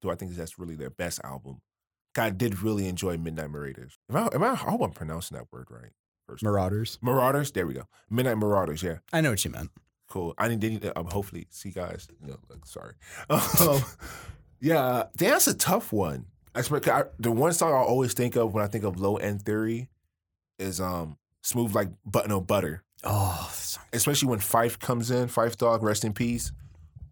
Speaker 1: Do I think that's really their best album? I did really enjoy Midnight Marauders. Am I, am I, I hope I'm pronouncing that word right. First.
Speaker 2: Marauders.
Speaker 1: Marauders. There we go. Midnight Marauders. Yeah,
Speaker 2: I know what you meant.
Speaker 1: cool. I need. Need to, um, hopefully, see guys. You know, like, sorry. (laughs) Um, yeah, that's a tough one. I, expect- I, the one song I always think of when I think of Low End Theory is um "Smooth Like But No Butter."
Speaker 2: Oh,
Speaker 1: Especially when Phife comes in. Phife Dawg, rest in peace.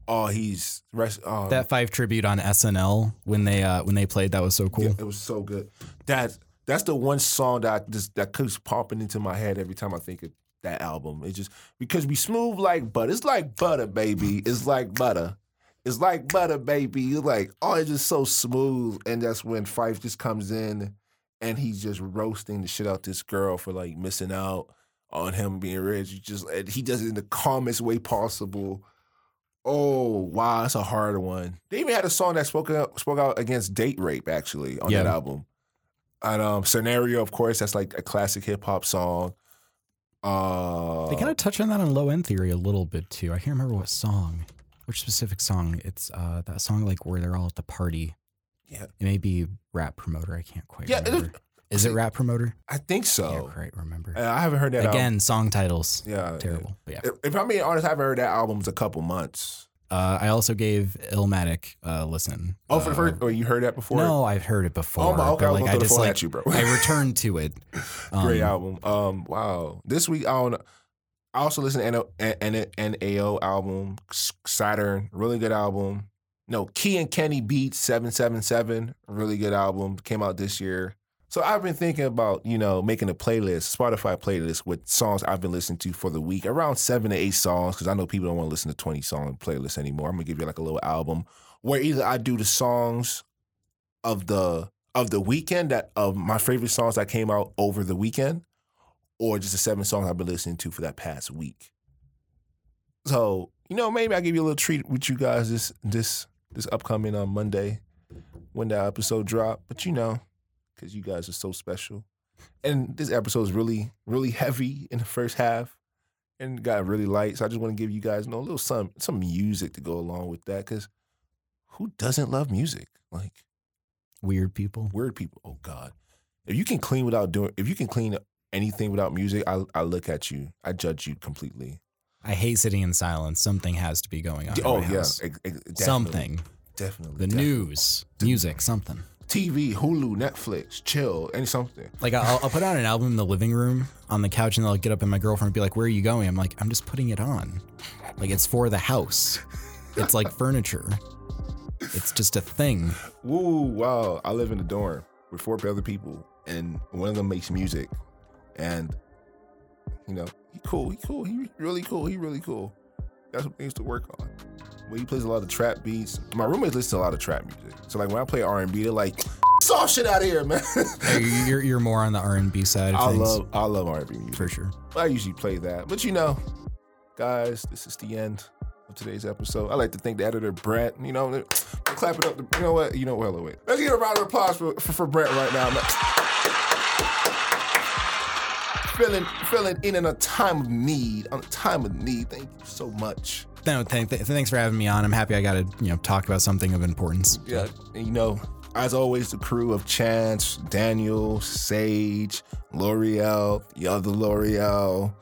Speaker 1: Oh, he's rest. Oh,
Speaker 2: that Phife tribute on SNL when they uh when they played that was so cool.
Speaker 1: Yeah, it was so good. That that's the one song that I just that keeps popping into my head every time I think of that album. It just because we smooth like butter. It's like butter, baby. It's like butter. It's like butter, baby. You're like, oh, it's just so smooth. And that's when Phife just comes in and he's just roasting the shit out this girl for like missing out on him being rich. You just and he does it in the calmest way possible. Oh wow, that's a hard one. They even had a song that spoke out spoke out against date rape actually on that album. And um, scenario, of course, that's like a classic hip hop song. Uh,
Speaker 2: They kind of touch on that on Low End Theory a little bit too. I can't remember what song, which specific song. It's uh that song like where they're all at the party.
Speaker 1: Yeah.
Speaker 2: It may be Rap Promoter. I can't quite
Speaker 1: Yeah, it is-
Speaker 2: it Rap Promoter?
Speaker 1: I think so.
Speaker 2: can't quite remember.
Speaker 1: Uh, I haven't heard that album.
Speaker 2: Again, song titles.
Speaker 1: Yeah,
Speaker 2: Terrible. But yeah.
Speaker 1: If, I'm being honest, I haven't heard that album's a couple months.
Speaker 2: Uh, I also gave Illmatic a listen.
Speaker 1: Oh, for the
Speaker 2: Uh,
Speaker 1: first, or you heard that before?
Speaker 2: No, I've heard it before.
Speaker 1: Oh, my, okay, I'll
Speaker 2: like I just like
Speaker 1: you, bro.
Speaker 2: I (laughs) returned to it.
Speaker 1: Great
Speaker 2: Um,
Speaker 1: album. Um, wow. This week I don't. I also listened to N- N- N- NAO album, Saturn, really good album. No, Key and Kenny Beats seven seven seven, really good album. Came out this year. So I've been thinking about you know making a playlist, Spotify playlist with songs I've been listening to for the week, around seven to eight songs, because I know people don't want to listen to twenty song playlists anymore. I'm gonna give you like a little album where either I do the songs of the of the weekend that of my favorite songs that came out over the weekend, or just the seven songs I've been listening to for that past week. So you know, maybe I'll give you a little treat with you guys this this this upcoming on Monday when that episode drop. But you know, because you guys are so special, and this episode is really really (laughs) heavy in the first half. And got really light, so I just want to give you guys you know, a little some some music to go along with that. Because who doesn't love music? Like
Speaker 2: Weird people.
Speaker 1: weird people. Oh God, if you can clean without doing, if you can clean anything without music, I I look at you, I judge you completely.
Speaker 2: I hate sitting in silence. Something has to be going on. Oh, in
Speaker 1: oh yeah,
Speaker 2: house.
Speaker 1: ex- ex- definitely,
Speaker 2: something.
Speaker 1: definitely.
Speaker 2: The
Speaker 1: definitely.
Speaker 2: news, music, something.
Speaker 1: TV, Hulu, Netflix, chill, any something.
Speaker 2: Like I'll, I'll put on an album in the living room on the couch, and then I'll get up, and my girlfriend will be like, "Where are you going?" I'm like, "I'm just putting it on. Like it's for the house. It's like (laughs) furniture. It's just a thing."
Speaker 1: Woo, wow. I live in a dorm with four other people, and one of them makes music. And, you know, he cool. He cool. He really cool. He really cool. That's what he used to work on. When he plays a lot of trap beats, my roommates listen to a lot of trap music. So, like, when I play R&B, they're like, soft shit out of here, man.
Speaker 2: Hey, You're you're more on the R and B side of
Speaker 1: I
Speaker 2: things,
Speaker 1: love, I love R&B music.
Speaker 2: for sure.
Speaker 1: I usually play that. But you know, guys, this is the end of today's episode. I like to thank the editor, Brett. You know, clap it up. You know what? You know what? Wait. Let's get a round of applause for, for, for Brett right now. Filling, filling in in a time of need. On a time of need. Thank you so much.
Speaker 2: No, th- th- thanks for having me on. I'm happy I got to you know talk about something of importance.
Speaker 1: Yeah, you know, as always, the crew of Chance, Daniel, Sage, L'Oreal, the other L'Oreal.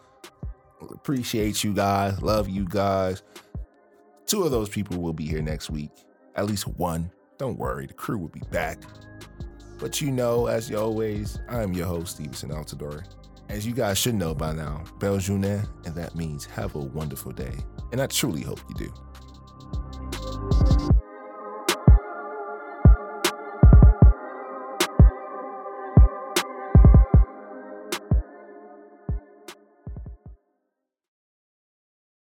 Speaker 1: Appreciate you guys. Love you guys. Two of those people will be here next week. At least one. Don't worry, the crew will be back. But you know, as always, I'm your host, Stevenson Altadori. As you guys should know by now, Belle Journée, and that means have a wonderful day. And I truly hope you do.